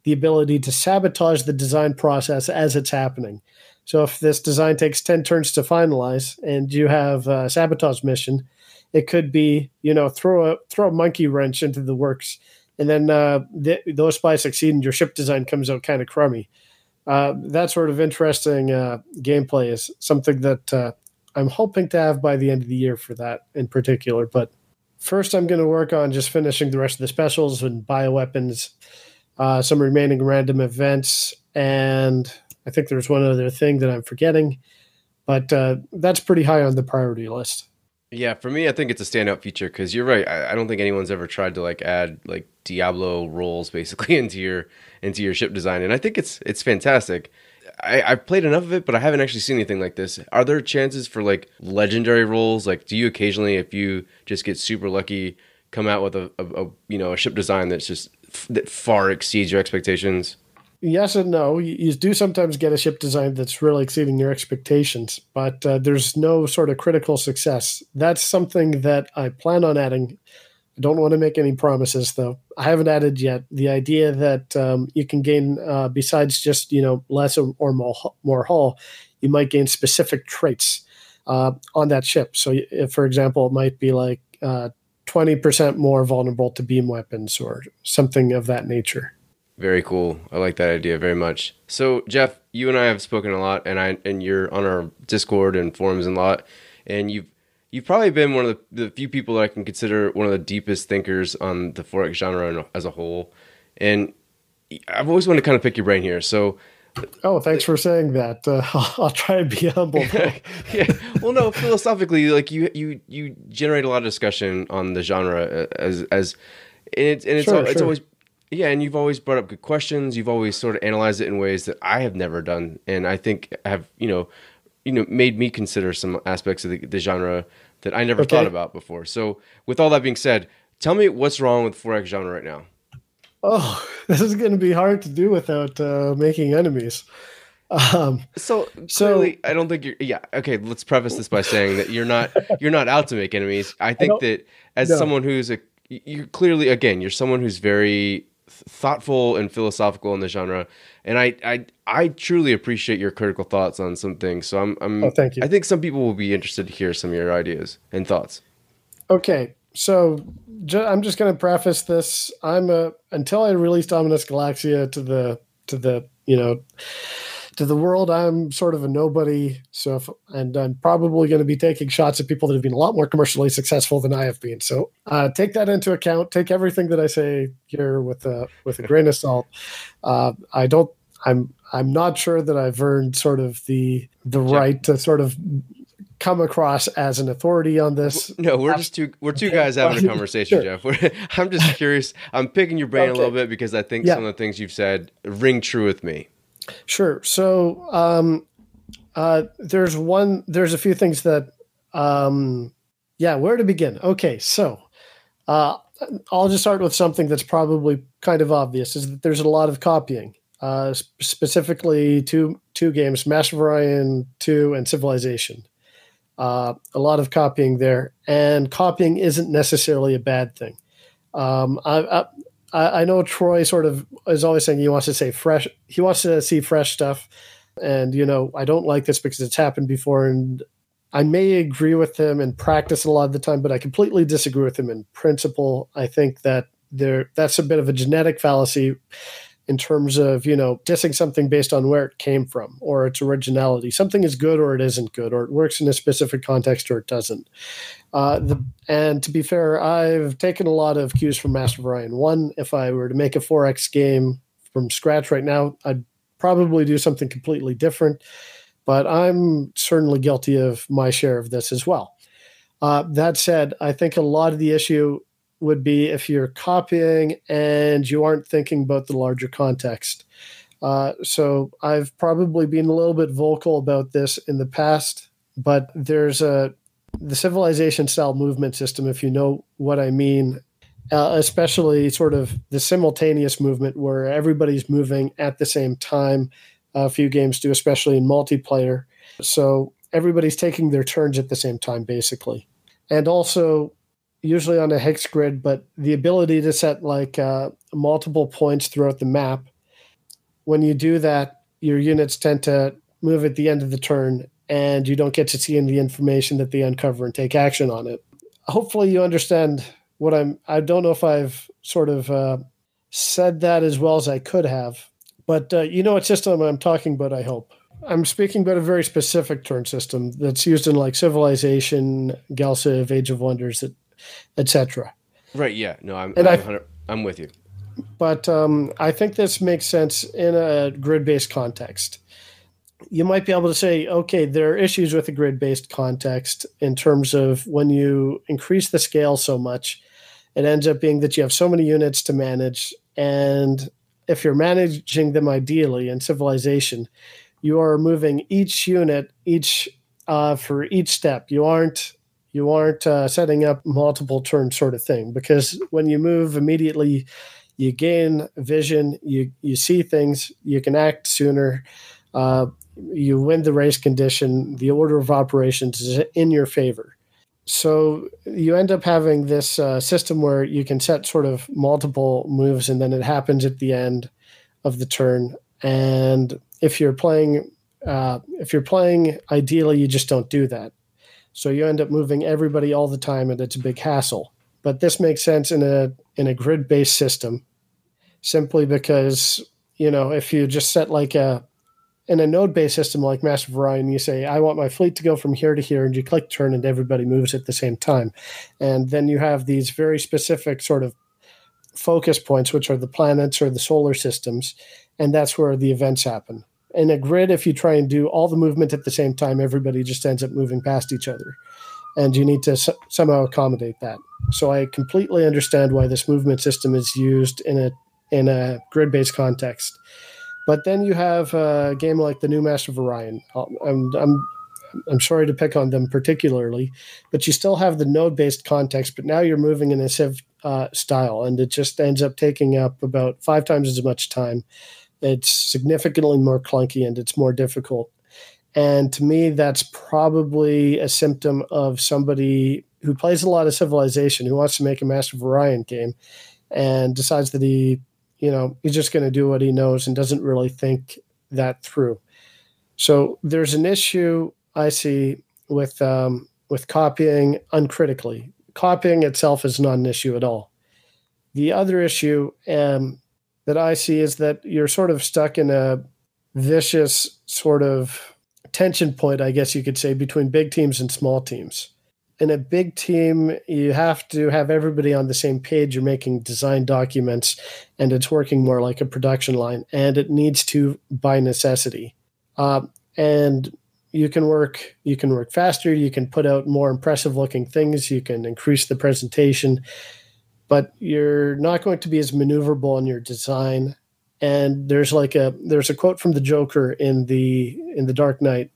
the ability to sabotage the design process as it's happening. So if this design takes 10 turns to finalize and you have a sabotage mission, it could be, you know, throw a throw a monkey wrench into the works and then uh, th- those spies succeed and your ship design comes out kind of crummy. Uh, that sort of interesting uh, gameplay is something that uh, I'm hoping to have by the end of the year for that in particular. But first, I'm going to work on just finishing the rest of the specials and bioweapons, uh, some remaining random events, and I think there's one other thing that I'm forgetting, but uh, that's pretty high on the priority list. Yeah, for me, I think it's a standout feature because you're right. I, I, don't think anyone's ever tried to like add like Diablo rolls basically into your into your ship design, and I think it's it's fantastic. I, I've played enough of it, but I haven't actually seen anything like this. Are there chances for like legendary rolls? Like, do you occasionally, if you just get super lucky, come out with a, a, a you know a ship design that's just that far exceeds your expectations? Yes and no. You, you, do sometimes get a ship design that's really exceeding your expectations, but uh, there's no sort of critical success. That's something that I plan on adding I don't want to make any promises, though. I haven't added yet the idea that um, you can gain, uh, besides just you know less or more more hull, you might gain specific traits uh, on that ship. So, if, for example, it might be like uh, twenty percent more vulnerable to beam weapons or something of that nature. Very cool. I like that idea very much. So, Jeff, you and I have spoken a lot, and I and you're on our Discord and forums a lot, and you've you've probably been one of the, the, few people that I can consider one of the deepest thinkers on the 4X genre as a whole. And I've always wanted to kind of pick your brain here. So, oh, thanks for saying that. Uh, I'll, try to be humble. yeah. Well, no, philosophically, like you, you, you generate a lot of discussion on the genre uh, as, as, and it's, and it's, sure, it's sure. always, yeah. And you've always brought up good questions. You've always sort of analyzed it in ways that I have never done. And I think have, you know, you know made me consider some aspects of the, the genre that I never okay. thought about before. So, with all that being said, tell me what's wrong with 4X genre right now. Oh, this is going to be hard to do without uh, making enemies. Um, so clearly, so, I don't think you're. Yeah, okay. Let's preface this by saying that you're not you're not out to make enemies. I think I that as no. someone who's a, you're clearly again, you're someone who's very thoughtful and philosophical in the genre, and I I I truly appreciate your critical thoughts on some things. So I'm, I'm oh, thank you. I think some people will be interested to hear some of your ideas and thoughts. Okay, so ju- I'm just going to preface this. I'm a until I release Dominus Galaxia to the to the you know to the world. I'm sort of a nobody. So if, and I'm probably going to be taking shots at people that have been a lot more commercially successful than I have been. So uh, take that into account. Take everything that I say here with a with a grain of salt. Uh, I don't I'm I'm not sure that I've earned sort of the the right to sort of come across as an authority on this. No, we're just two we're two guys having a conversation, sure. Jeff. We're, I'm just curious. I'm picking your brain okay. a little bit because I think yeah. some of the things you've said ring true with me. Sure. So um, uh, there's one. There's a few things that. Um, yeah, where to begin? Okay, so uh, I'll just start with something that's probably kind of obvious: is that there's a lot of copying uh, specifically two two games, Master Orion Two and Civilization. Uh, a lot of copying there, and copying isn't necessarily a bad thing. Um, I, I, I know Troy sort of is always saying he wants to say fresh. He wants to see fresh stuff, and you know I don't like this because it's happened before, and I may agree with him in practice a lot of the time, but I completely disagree with him in principle. I think that there that's a bit of a genetic fallacy in terms of you know dissing something based on where it came from or its originality something is good or it isn't good or it works in a specific context or it doesn't uh, the, and to be fair i've taken a lot of cues from master orion one if i were to make a 4x game from scratch right now i'd probably do something completely different but i'm certainly guilty of my share of this as well uh, that said i think a lot of the issue would be if you're copying and you aren't thinking about the larger context. Uh, so I've probably been a little bit vocal about this in the past, but there's a the civilization style movement system, if you know what I mean, uh, especially sort of the simultaneous movement where everybody's moving at the same time. A few games do, especially in multiplayer. So everybody's taking their turns at the same time, basically. And also, usually on a hex grid, but the ability to set like uh, multiple points throughout the map. When you do that, your units tend to move at the end of the turn, and you don't get to see any the information that they uncover and take action on it. Hopefully, you understand what I'm. I don't know if I've sort of uh, said that as well as I could have, but uh, you know what system I'm talking about. I hope. I'm speaking about a very specific turn system that's used in like Civilization, Galciv, Age of Wonders, etc. Right. Yeah. No, I'm. And I'm, I'm with you. But um, I think this makes sense in a grid-based context. You might be able to say, okay, there are issues with a grid-based context in terms of when you increase the scale so much, it ends up being that you have so many units to manage, and if you're managing them ideally in civilization, you are moving each unit each uh, for each step. You aren't you aren't uh, setting up multiple turn sort of thing because when you move immediately you gain vision you you see things you can act sooner uh, you win the race condition the order of operations is in your favor. So you end up having this uh, system where you can set sort of multiple moves and then it happens at the end of the turn. And if you're playing uh, if you're playing ideally you just don't do that. So you end up moving everybody all the time, and it's a big hassle. But this makes sense in a in a grid based system, simply because you know if you just set like a in a node based system like of Orion, you say, I want my fleet to go from here to here, and you click turn, and everybody moves at the same time. And then you have these very specific sort of focus points, which are the planets or the solar systems, and that's where the events happen in a grid, if you try and do all the movement at the same time, everybody just ends up moving past each other. And you need to s- somehow accommodate that. So I completely understand why this movement system is used in a in a grid based context. But then you have a game like the new Master of Orion. I'm, I'm I'm sorry to pick on them particularly, but you still have the node based context. But now you're moving in a Civ uh, style, and it just ends up taking up about five times as much time it's significantly more clunky and it's more difficult. And to me, that's probably a symptom of somebody who plays a lot of Civilization, who wants to make a Master of Orion game, and decides that he, you know, he's just going to do what he knows and doesn't really think that through. So there's an issue I see with um, with copying uncritically. Copying itself is not an issue at all. The other issue, um, that I see is that you're sort of stuck in a vicious sort of tension point, I guess you could say, between big teams and small teams. In a big team, you have to have everybody on the same page. You're making design documents, and it's working more like a production line, and it needs to by necessity. Uh, and you can work you can work faster you can put out more impressive looking things you can increase the presentation but you're not going to be as maneuverable in your design. And there's like a there's a quote from the Joker in the in the Dark Knight.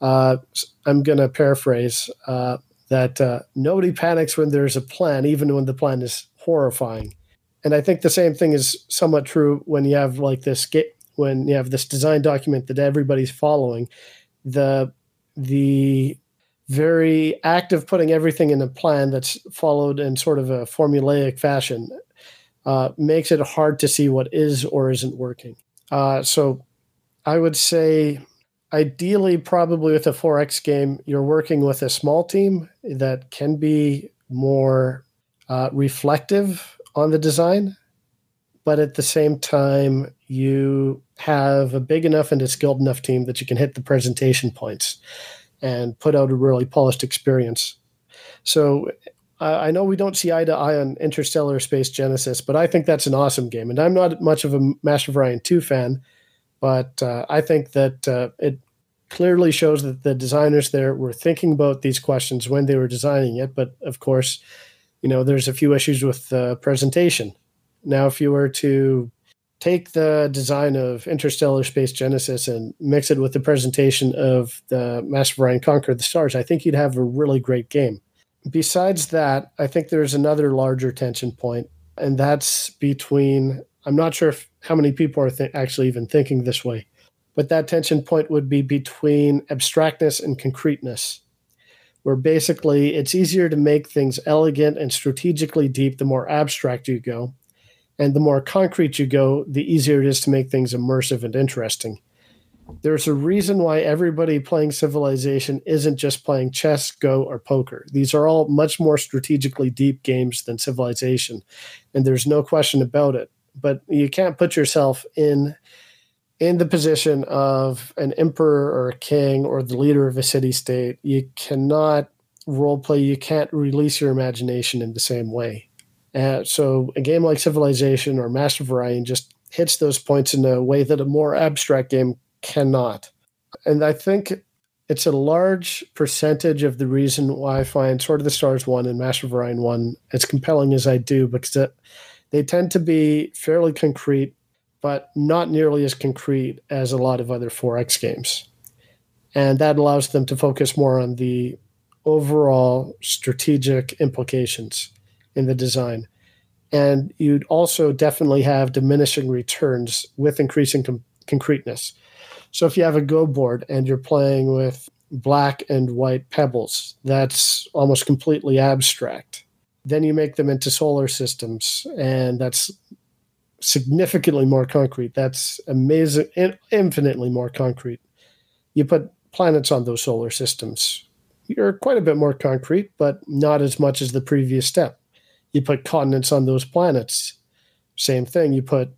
Uh, I'm going to paraphrase uh, that uh, nobody panics when there's a plan, even when the plan is horrifying. And I think the same thing is somewhat true when you have like this when you have this design document that everybody's following. The the very act of putting everything in a plan that's followed in sort of a formulaic fashion uh, makes it hard to see what is or isn't working. Uh, so I would say, ideally, probably with a 4X game, you're working with a small team that can be more uh, reflective on the design. But at the same time, you have a big enough and a skilled enough team that you can hit the presentation points and put out a really polished experience. So I know we don't see eye to eye on Interstellar Space Genesis, but I think that's an awesome game. And I'm not much of a Master of Orion 2 fan, but uh, I think that uh, it clearly shows that the designers there were thinking about these questions when they were designing it. But of course, you know, there's a few issues with the presentation. Now, if you were to take the design of Interstellar Space Genesis and mix it with the presentation of the Master of Orion Conquer the Stars, I think you'd have a really great game. Besides that, I think there's another larger tension point, and that's between. I'm not sure if, how many people are th- actually even thinking this way, but that tension point would be between abstractness and concreteness, where basically it's easier to make things elegant and strategically deep the more abstract you go and the more concrete you go, the easier it is to make things immersive and interesting. There's a reason why everybody playing Civilization isn't just playing chess, Go, or poker. These are all much more strategically deep games than Civilization, and there's no question about it. But you can't put yourself in in the position of an emperor or a king or the leader of a city state. You cannot role play. You can't release your imagination in the same way. Uh, so a game like Civilization or Master of Orion just hits those points in a way that a more abstract game cannot. And I think it's a large percentage of the reason why I find Sword of the Stars 1 and Master of Orion 1 as compelling as I do, because it, they tend to be fairly concrete, but not nearly as concrete as a lot of other 4X games. And that allows them to focus more on the overall strategic implications in the design. And you'd also definitely have diminishing returns with increasing com- concreteness. So if you have a Go board and you're playing with black and white pebbles, that's almost completely abstract. Then you make them into solar systems, and that's significantly more concrete. That's amazing, infinitely more concrete. You put planets on those solar systems. You're quite a bit more concrete, but not as much as the previous step you put continents on those planets. Same thing. You put,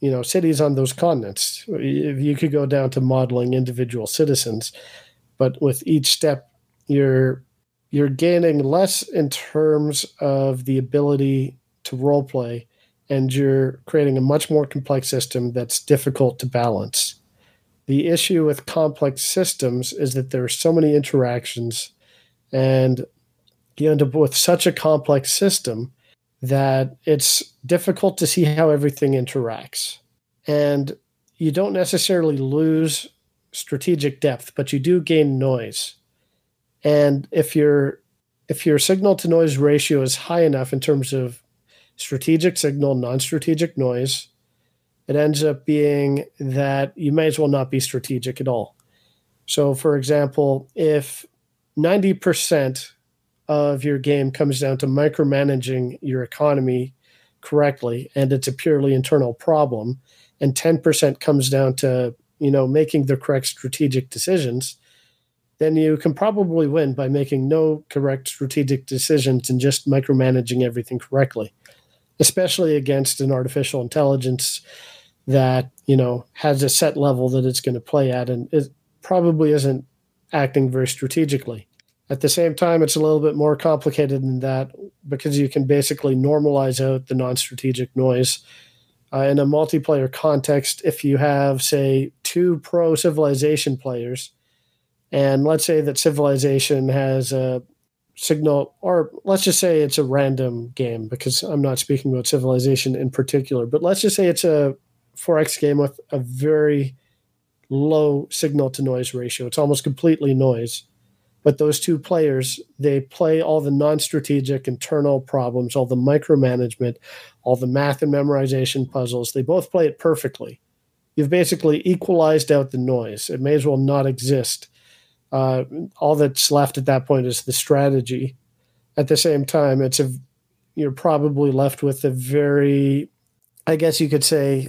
you know, cities on those continents. You could go down to modeling individual citizens, but with each step, you're you're gaining less in terms of the ability to role play, and you're creating a much more complex system that's difficult to balance. The issue with complex systems is that there are so many interactions and you end up with such a complex system that it's difficult to see how everything interacts. And you don't necessarily lose strategic depth, but you do gain noise. And if your if your signal to noise ratio is high enough in terms of strategic signal, non-strategic noise, it ends up being that you may as well not be strategic at all. So for example, if 90% of your game comes down to micromanaging your economy correctly and it's a purely internal problem and 10% comes down to you know making the correct strategic decisions then you can probably win by making no correct strategic decisions and just micromanaging everything correctly especially against an artificial intelligence that you know has a set level that it's going to play at and it probably isn't acting very strategically at the same time, it's a little bit more complicated than that because you can basically normalize out the non strategic noise. Uh, in a multiplayer context, if you have, say, two pro civilization players, and let's say that civilization has a signal, or let's just say it's a random game because I'm not speaking about civilization in particular, but let's just say it's a 4X game with a very low signal to noise ratio. It's almost completely noise but those two players, they play all the non strategic internal problems, all the micromanagement, all the math and memorization puzzles. They both play it perfectly. You've basically equalized out the noise. It may as well not exist Uh, all that's left at that point is the strategy. At the same time, it's a you're probably left with a very, I guess you could say,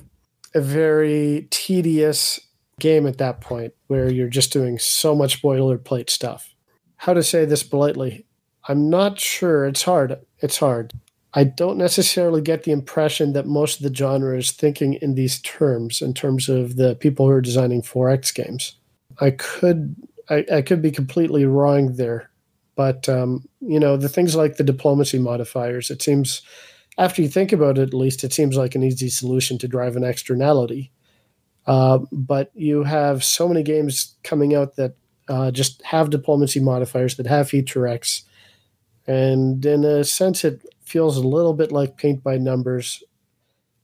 a very tedious game at that point where you're just doing so much boilerplate stuff. How to say this politely? I'm not sure. It's hard. It's hard. I don't necessarily get the impression that most of the genre is thinking in these terms, in terms of the people who are designing 4X games. I could I, I could be completely wrong there, but um, you know the things like the diplomacy modifiers. It seems after you think about it, at least it seems like an easy solution to drive an externality. Uh, but you have so many games coming out that uh, just have diplomacy modifiers that have feature X, and in a sense, it feels a little bit like paint by numbers.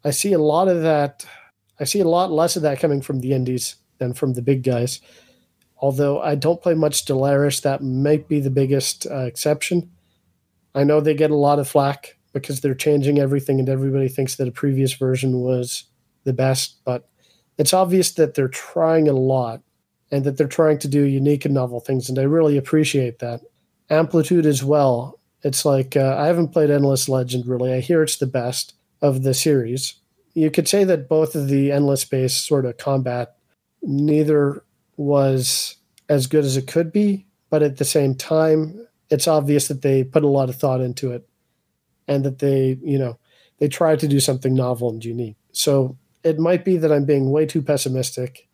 I see a lot of that. I see a lot less of that coming from the indies than from the big guys. Although I don't play much Stellaris, that might be the biggest uh, exception. I know they get a lot of flack because they're changing everything and everybody thinks that a previous version was the best, but it's obvious that they're trying a lot and that they're trying to do unique and novel things, and I really appreciate that. Amplitude as well. It's like uh, I haven't played Endless Legend really. I hear it's the best of the series. You could say that both of the endless space sort of combat, neither was as good as it could be, but at the same time, it's obvious that they put a lot of thought into it and that they, you know, they tried to do something novel and unique. So it might be that I'm being way too pessimistic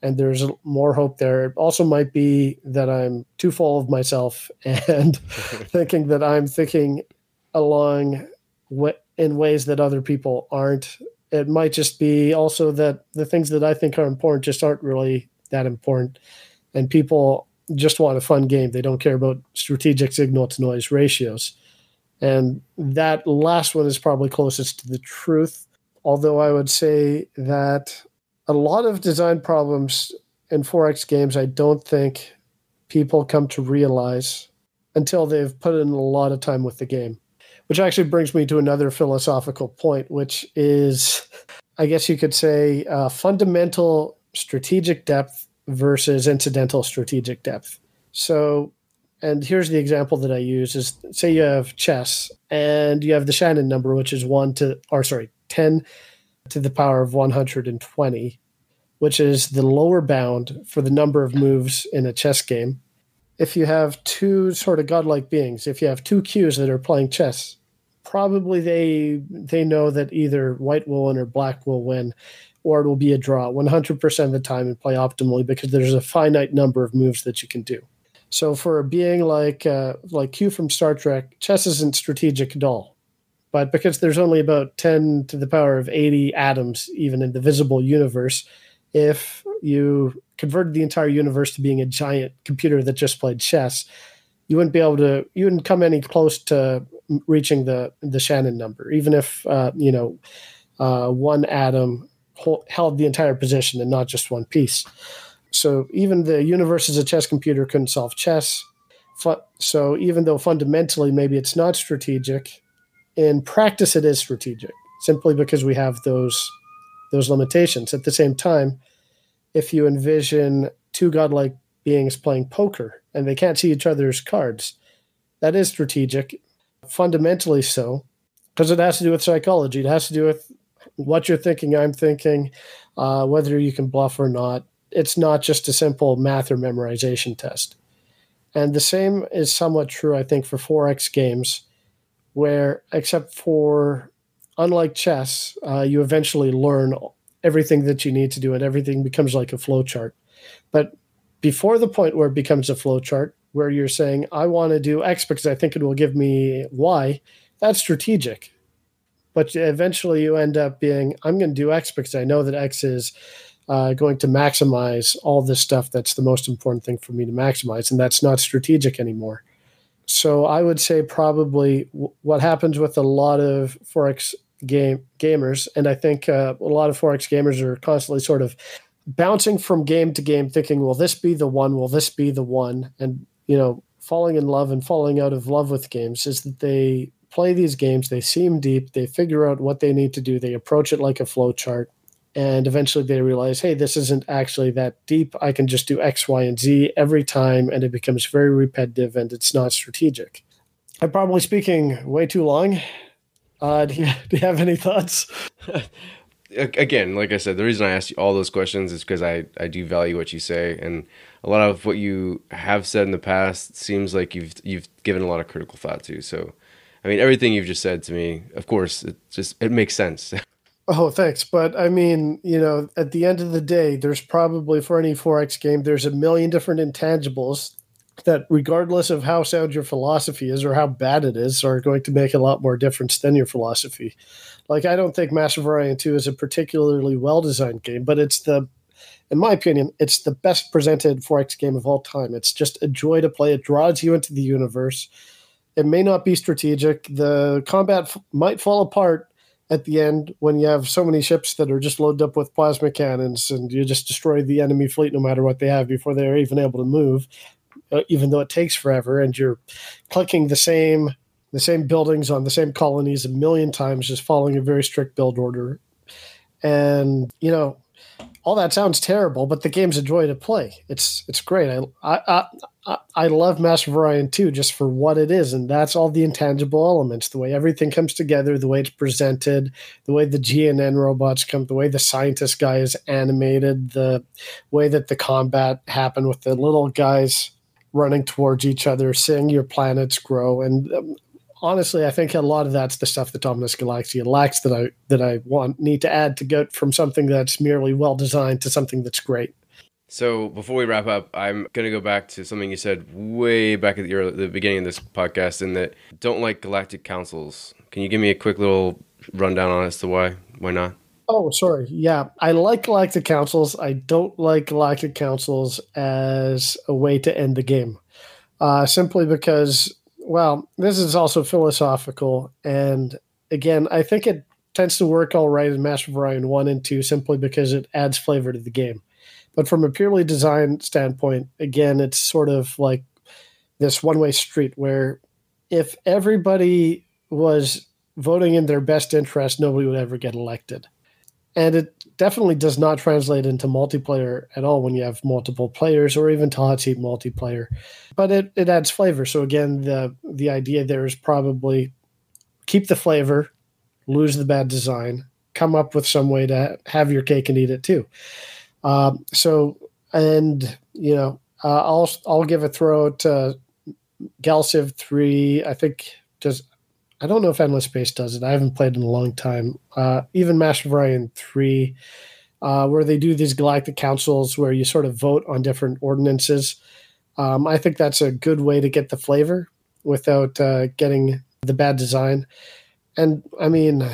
and there's more hope there. It also might be that I'm too full of myself and thinking that I'm thinking along in ways that other people aren't. It might just be also that the things that I think are important just aren't really that important. And people just want a fun game. They don't care about strategic signal to noise ratios. And that last one is probably closest to the truth. Although I would say that a lot of design problems in 4X games, I don't think people come to realize until they've put in a lot of time with the game. Which actually brings me to another philosophical point, which is, I guess you could say, uh, fundamental strategic depth versus incidental strategic depth. So, and here's the example that I use is say you have chess and you have the Shannon number, which is one to, or sorry, 10 to the power of 120, which is the lower bound for the number of moves in a chess game. If you have two sort of godlike beings, if you have two Qs that are playing chess, probably they they know that either white will win or black will win or it will be a draw 100% of the time and play optimally because there's a finite number of moves that you can do. So for a being like uh, like Q from Star Trek, chess isn't strategic at all. But because there's only about 10 to the power of 80 atoms even in the visible universe, if you converted the entire universe to being a giant computer that just played chess, you wouldn't be able to you wouldn't come any close to reaching the the Shannon number, even if uh, you know uh, one atom held the entire position and not just one piece. So even the universe as a chess computer couldn't solve chess. So even though fundamentally maybe it's not strategic, in practice it is strategic, simply because we have those those limitations. At the same time, if you envision two godlike beings playing poker and they can't see each other's cards, that is strategic, fundamentally so, because it has to do with psychology. It has to do with what you're thinking, I'm thinking, uh, whether you can bluff or not. It's not just a simple math or memorization test. And the same is somewhat true, I think, for 4X games, where, except for, unlike chess, uh, you eventually learn everything that you need to do, and everything becomes like a flow chart. But before the point where it becomes a flow chart, where you're saying, I want to do X because I think it will give me Y, that's strategic but eventually you end up being i'm going to do x because i know that x is uh, going to maximize all this stuff that's the most important thing for me to maximize and that's not strategic anymore. So i would say probably w- what happens with a lot of 4x game gamers and i think uh, a lot of 4x gamers are constantly sort of bouncing from game to game thinking will this be the one? Will this be the one? And you know falling in love and falling out of love with games is that they play these games, they seem deep, they figure out what they need to do, they approach it like a flow chart, And eventually they realize, hey, this isn't actually that deep. I can just do X, Y, and Z every time, and it becomes very repetitive and it's not strategic. I'm probably speaking way too long. Uh, do, you, do you have any thoughts? Again, like I said, the reason I asked you all those questions is because I, I do value what you say, and a lot of what you have said in the past seems like you've you've given a lot of critical thought to. So, I mean, everything you've just said to me, of course, it just it makes sense. Oh, thanks. But I mean, you know, at the end of the day, there's probably for any 4X game, there's a million different intangibles that, regardless of how sound your philosophy is or how bad it is, are going to make a lot more difference than your philosophy. Like, I don't think Massive Orion 2 is a particularly well designed game, but it's the, in my opinion, it's the best presented 4X game of all time. It's just a joy to play. It draws you into the universe. It may not be strategic. The combat f- might fall apart at the end when you have so many ships that are just loaded up with plasma cannons and you just destroy the enemy fleet no matter what they have before they're even able to move uh, even though it takes forever and you're clicking the same the same buildings on the same colonies a million times just following a very strict build order and you know all that sounds terrible, but the game's a joy to play. It's it's great. I I I, I love Master of Orion 2 just for what it is, and that's all the intangible elements, the way everything comes together, the way it's presented, the way the GNN robots come, the way the scientist guy is animated, the way that the combat happened with the little guys running towards each other, seeing your planets grow, and um, honestly, I think a lot of that's the stuff that Dominus Galaxia lacks that I that I want need to add to go from something that's merely well designed to something that's great. So before we wrap up, I'm gonna go back to something you said way back at the, early, the beginning of this podcast, and that don't like galactic councils. Can you give me a quick little rundown on as to why? Why not? Oh, sorry. Yeah, I like galactic councils. I don't like galactic councils as a way to end the game, uh, simply because well, this is also philosophical. And again, I think it tends to work all right in Master of Orion 1 and 2 simply because it adds flavor to the game. But from a purely design standpoint, again, it's sort of like this one way street where if everybody was voting in their best interest, nobody would ever get elected. And it definitely does not translate into multiplayer at all when you have multiple players or even hot seat multiplayer. But it, it adds flavor. So again, the the idea there is probably keep the flavor, lose the bad design, come up with some way to have your cake and eat it too. Um, so and you know, uh, I'll I'll give a throw to Galciv three. I think does I don't know if Endless Space does it. I haven't played in a long time. Uh, even Master Orion 3, uh, where they do these galactic councils where you sort of vote on different ordinances. Um, I think that's a good way to get the flavor without uh, getting the bad design. And I mean,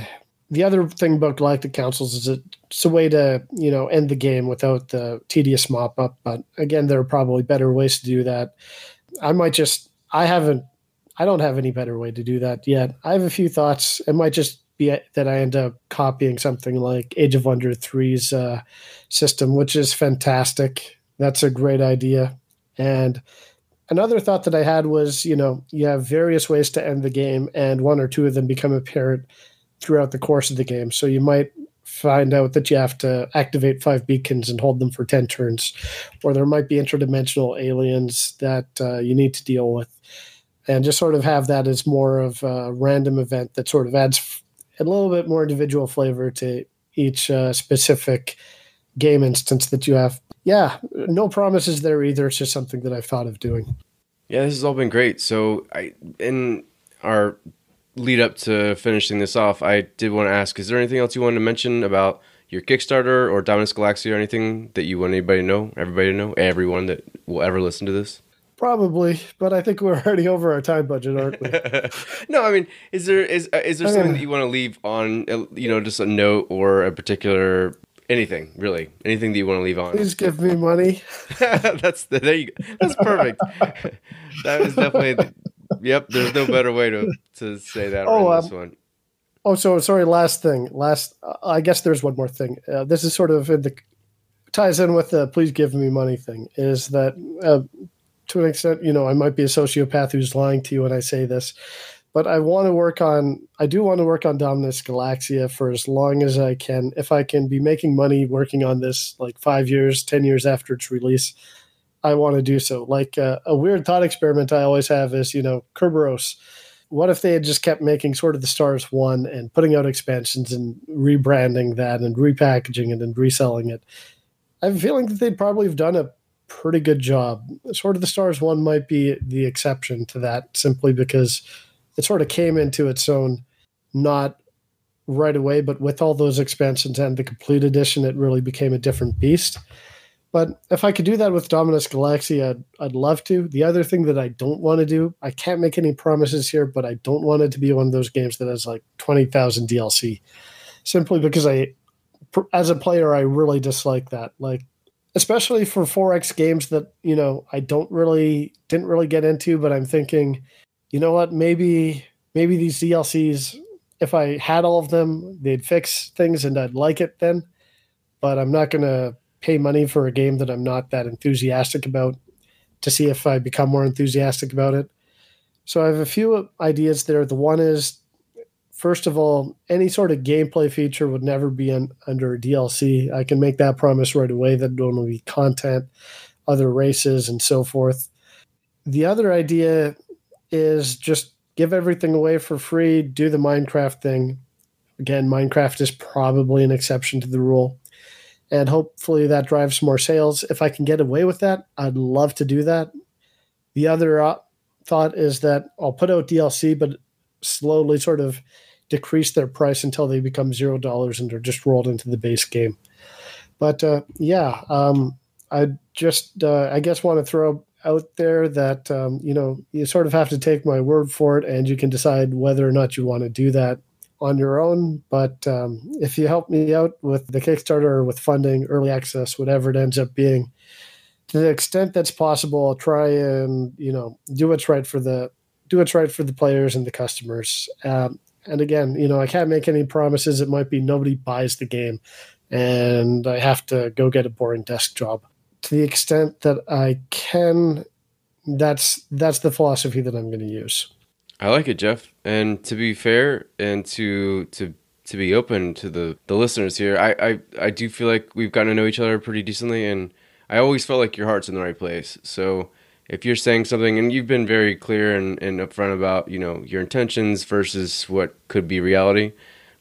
the other thing about galactic councils is it's a way to you know end the game without the tedious mop up. But again, there are probably better ways to do that. I might just I haven't I don't have any better way to do that yet. I have a few thoughts. It might just be that I end up copying something like Age of Wonder 3's uh, system, which is fantastic. That's a great idea. And another thought that I had was, you know, you have various ways to end the game, and one or two of them become apparent throughout the course of the game. So you might find out that you have to activate five beacons and hold them for 10 turns, or there might be interdimensional aliens that uh, you need to deal with and just sort of have that as more of a random event that sort of adds a little bit more individual flavor to each uh, specific game instance that you have. Yeah, no promises there either. It's just something that I've thought of doing. Yeah, this has all been great. So, I in our lead up to finishing this off, I did want to ask: Is there anything else you wanted to mention about your Kickstarter or Dominus Galaxia or anything that you want anybody to know, everybody to know, everyone that will ever listen to this? Probably, but I think we're already over our time budget, aren't we? no, I mean, is there is uh, is there something that you want to leave on, uh, you know, just a note or a particular anything really, anything that you want to leave on? Please give me money. that's the, there you go. That's perfect. that is definitely. Yep, there's no better way to to say that. Oh, um, this one. Oh, so sorry. Last thing. Last. Uh, I guess there's one more thing. Uh, this is sort of in the ties in with the "please give me money" thing. Is that uh, to an extent, you know, I might be a sociopath who's lying to you when I say this, but I want to work on. I do want to work on Dominus Galaxia for as long as I can. If I can be making money working on this, like five years, ten years after its release, I want to do so. Like uh, a weird thought experiment I always have is, you know, Kerberos. What if they had just kept making sort of the Stars one and putting out expansions and rebranding that and repackaging it and reselling it? I have a feeling that they'd probably have done a pretty good job. Sword of the Stars one might be the exception to that, simply because it sort of came into its own, not right away, but with all those expansions and the complete edition, it really became a different beast. But if I could do that with Dominus Galaxia, I'd, I'd love to. The other thing that I don't want to do, I can't make any promises here, but I don't want it to be one of those games that has like 20,000 DLC. Simply because I, as a player, I really dislike that. Like, especially for 4X games that, you know, I don't really, didn't really get into, but I'm thinking, you know what, maybe, maybe these DLCs, if I had all of them, they'd fix things and I'd like it then. But I'm not going to pay money for a game that I'm not that enthusiastic about to see if I become more enthusiastic about it. So I have a few ideas there. The one is, first of all, any sort of gameplay feature would never be un, under DLC. I can make that promise right away that it will be content, other races, and so forth. The other idea is just give everything away for free, do the Minecraft thing. Again, Minecraft is probably an exception to the rule and hopefully that drives more sales. If I can get away with that, I'd love to do that. The other uh, thought is that I'll put out DLC, but slowly sort of decrease their price until they become zero dollars and are just rolled into the base game. But uh, yeah, um, I just uh, I guess want to throw out there that um, you know you sort of have to take my word for it, and you can decide whether or not you want to do that on your own. But um, if you help me out with the Kickstarter or with funding, early access, whatever it ends up being, to the extent that's possible, I'll try and you know do what's right for the do what's right for the players and the customers. Um, and again, you know, I can't make any promises. It might be nobody buys the game, and I have to go get a boring desk job. To the extent that I can, that's that's the philosophy that I'm going to use. I like it, Jeff. And to be fair, and to to to be open to the the listeners here, I I, I do feel like we've gotten to know each other pretty decently, and I always felt like your heart's in the right place. So if you're saying something, and you've been very clear and, and upfront about you know your intentions versus what could be reality,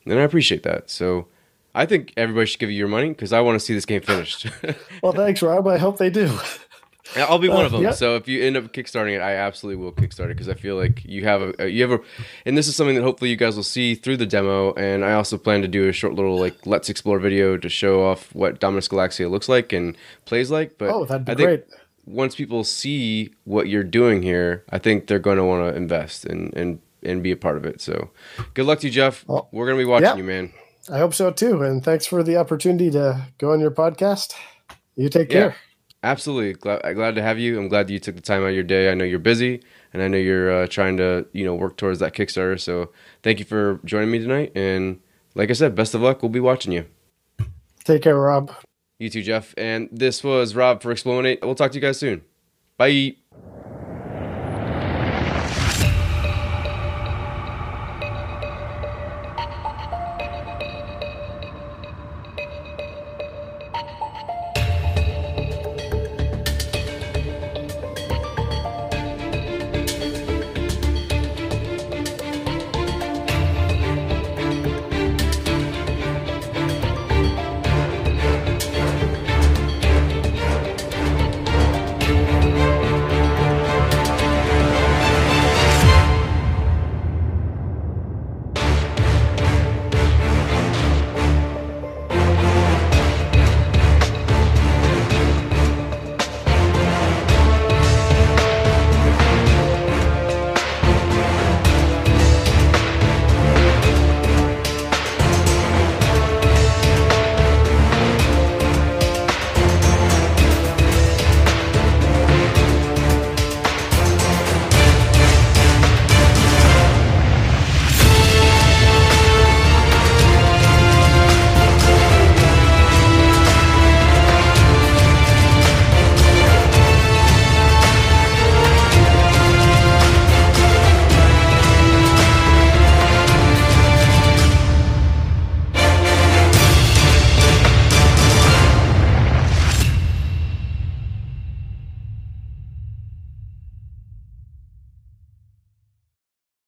then I appreciate that. So. I think everybody should give you your money because I want to see this game finished. well, thanks, Rob. I hope they do. I'll be one uh, of them. Yep. So if you end up kickstarting it, I absolutely will kickstart it because I feel like you have a you have a, and this is something that hopefully you guys will see through the demo. And I also plan to do a short little like let's explore video to show off what Dominus Galaxia looks like and plays like. But oh, that'd be I think great. Once people see what you're doing here, I think they're going to want to invest and and and be a part of it. So good luck to you, Jeff. Well, We're going to be watching you, man. I hope so too. And thanks for the opportunity to go on your podcast. You take care. Absolutely, glad, glad to have you. I'm glad that you took the time out of your day. I know you're busy, and I know you're uh, trying to you know work towards that Kickstarter. So thank you for joining me tonight. And like I said, best of luck. We'll be watching you. Take care, Rob. You too, Jeff. And this was Rob for Explorminate. We'll talk to you guys soon. Bye.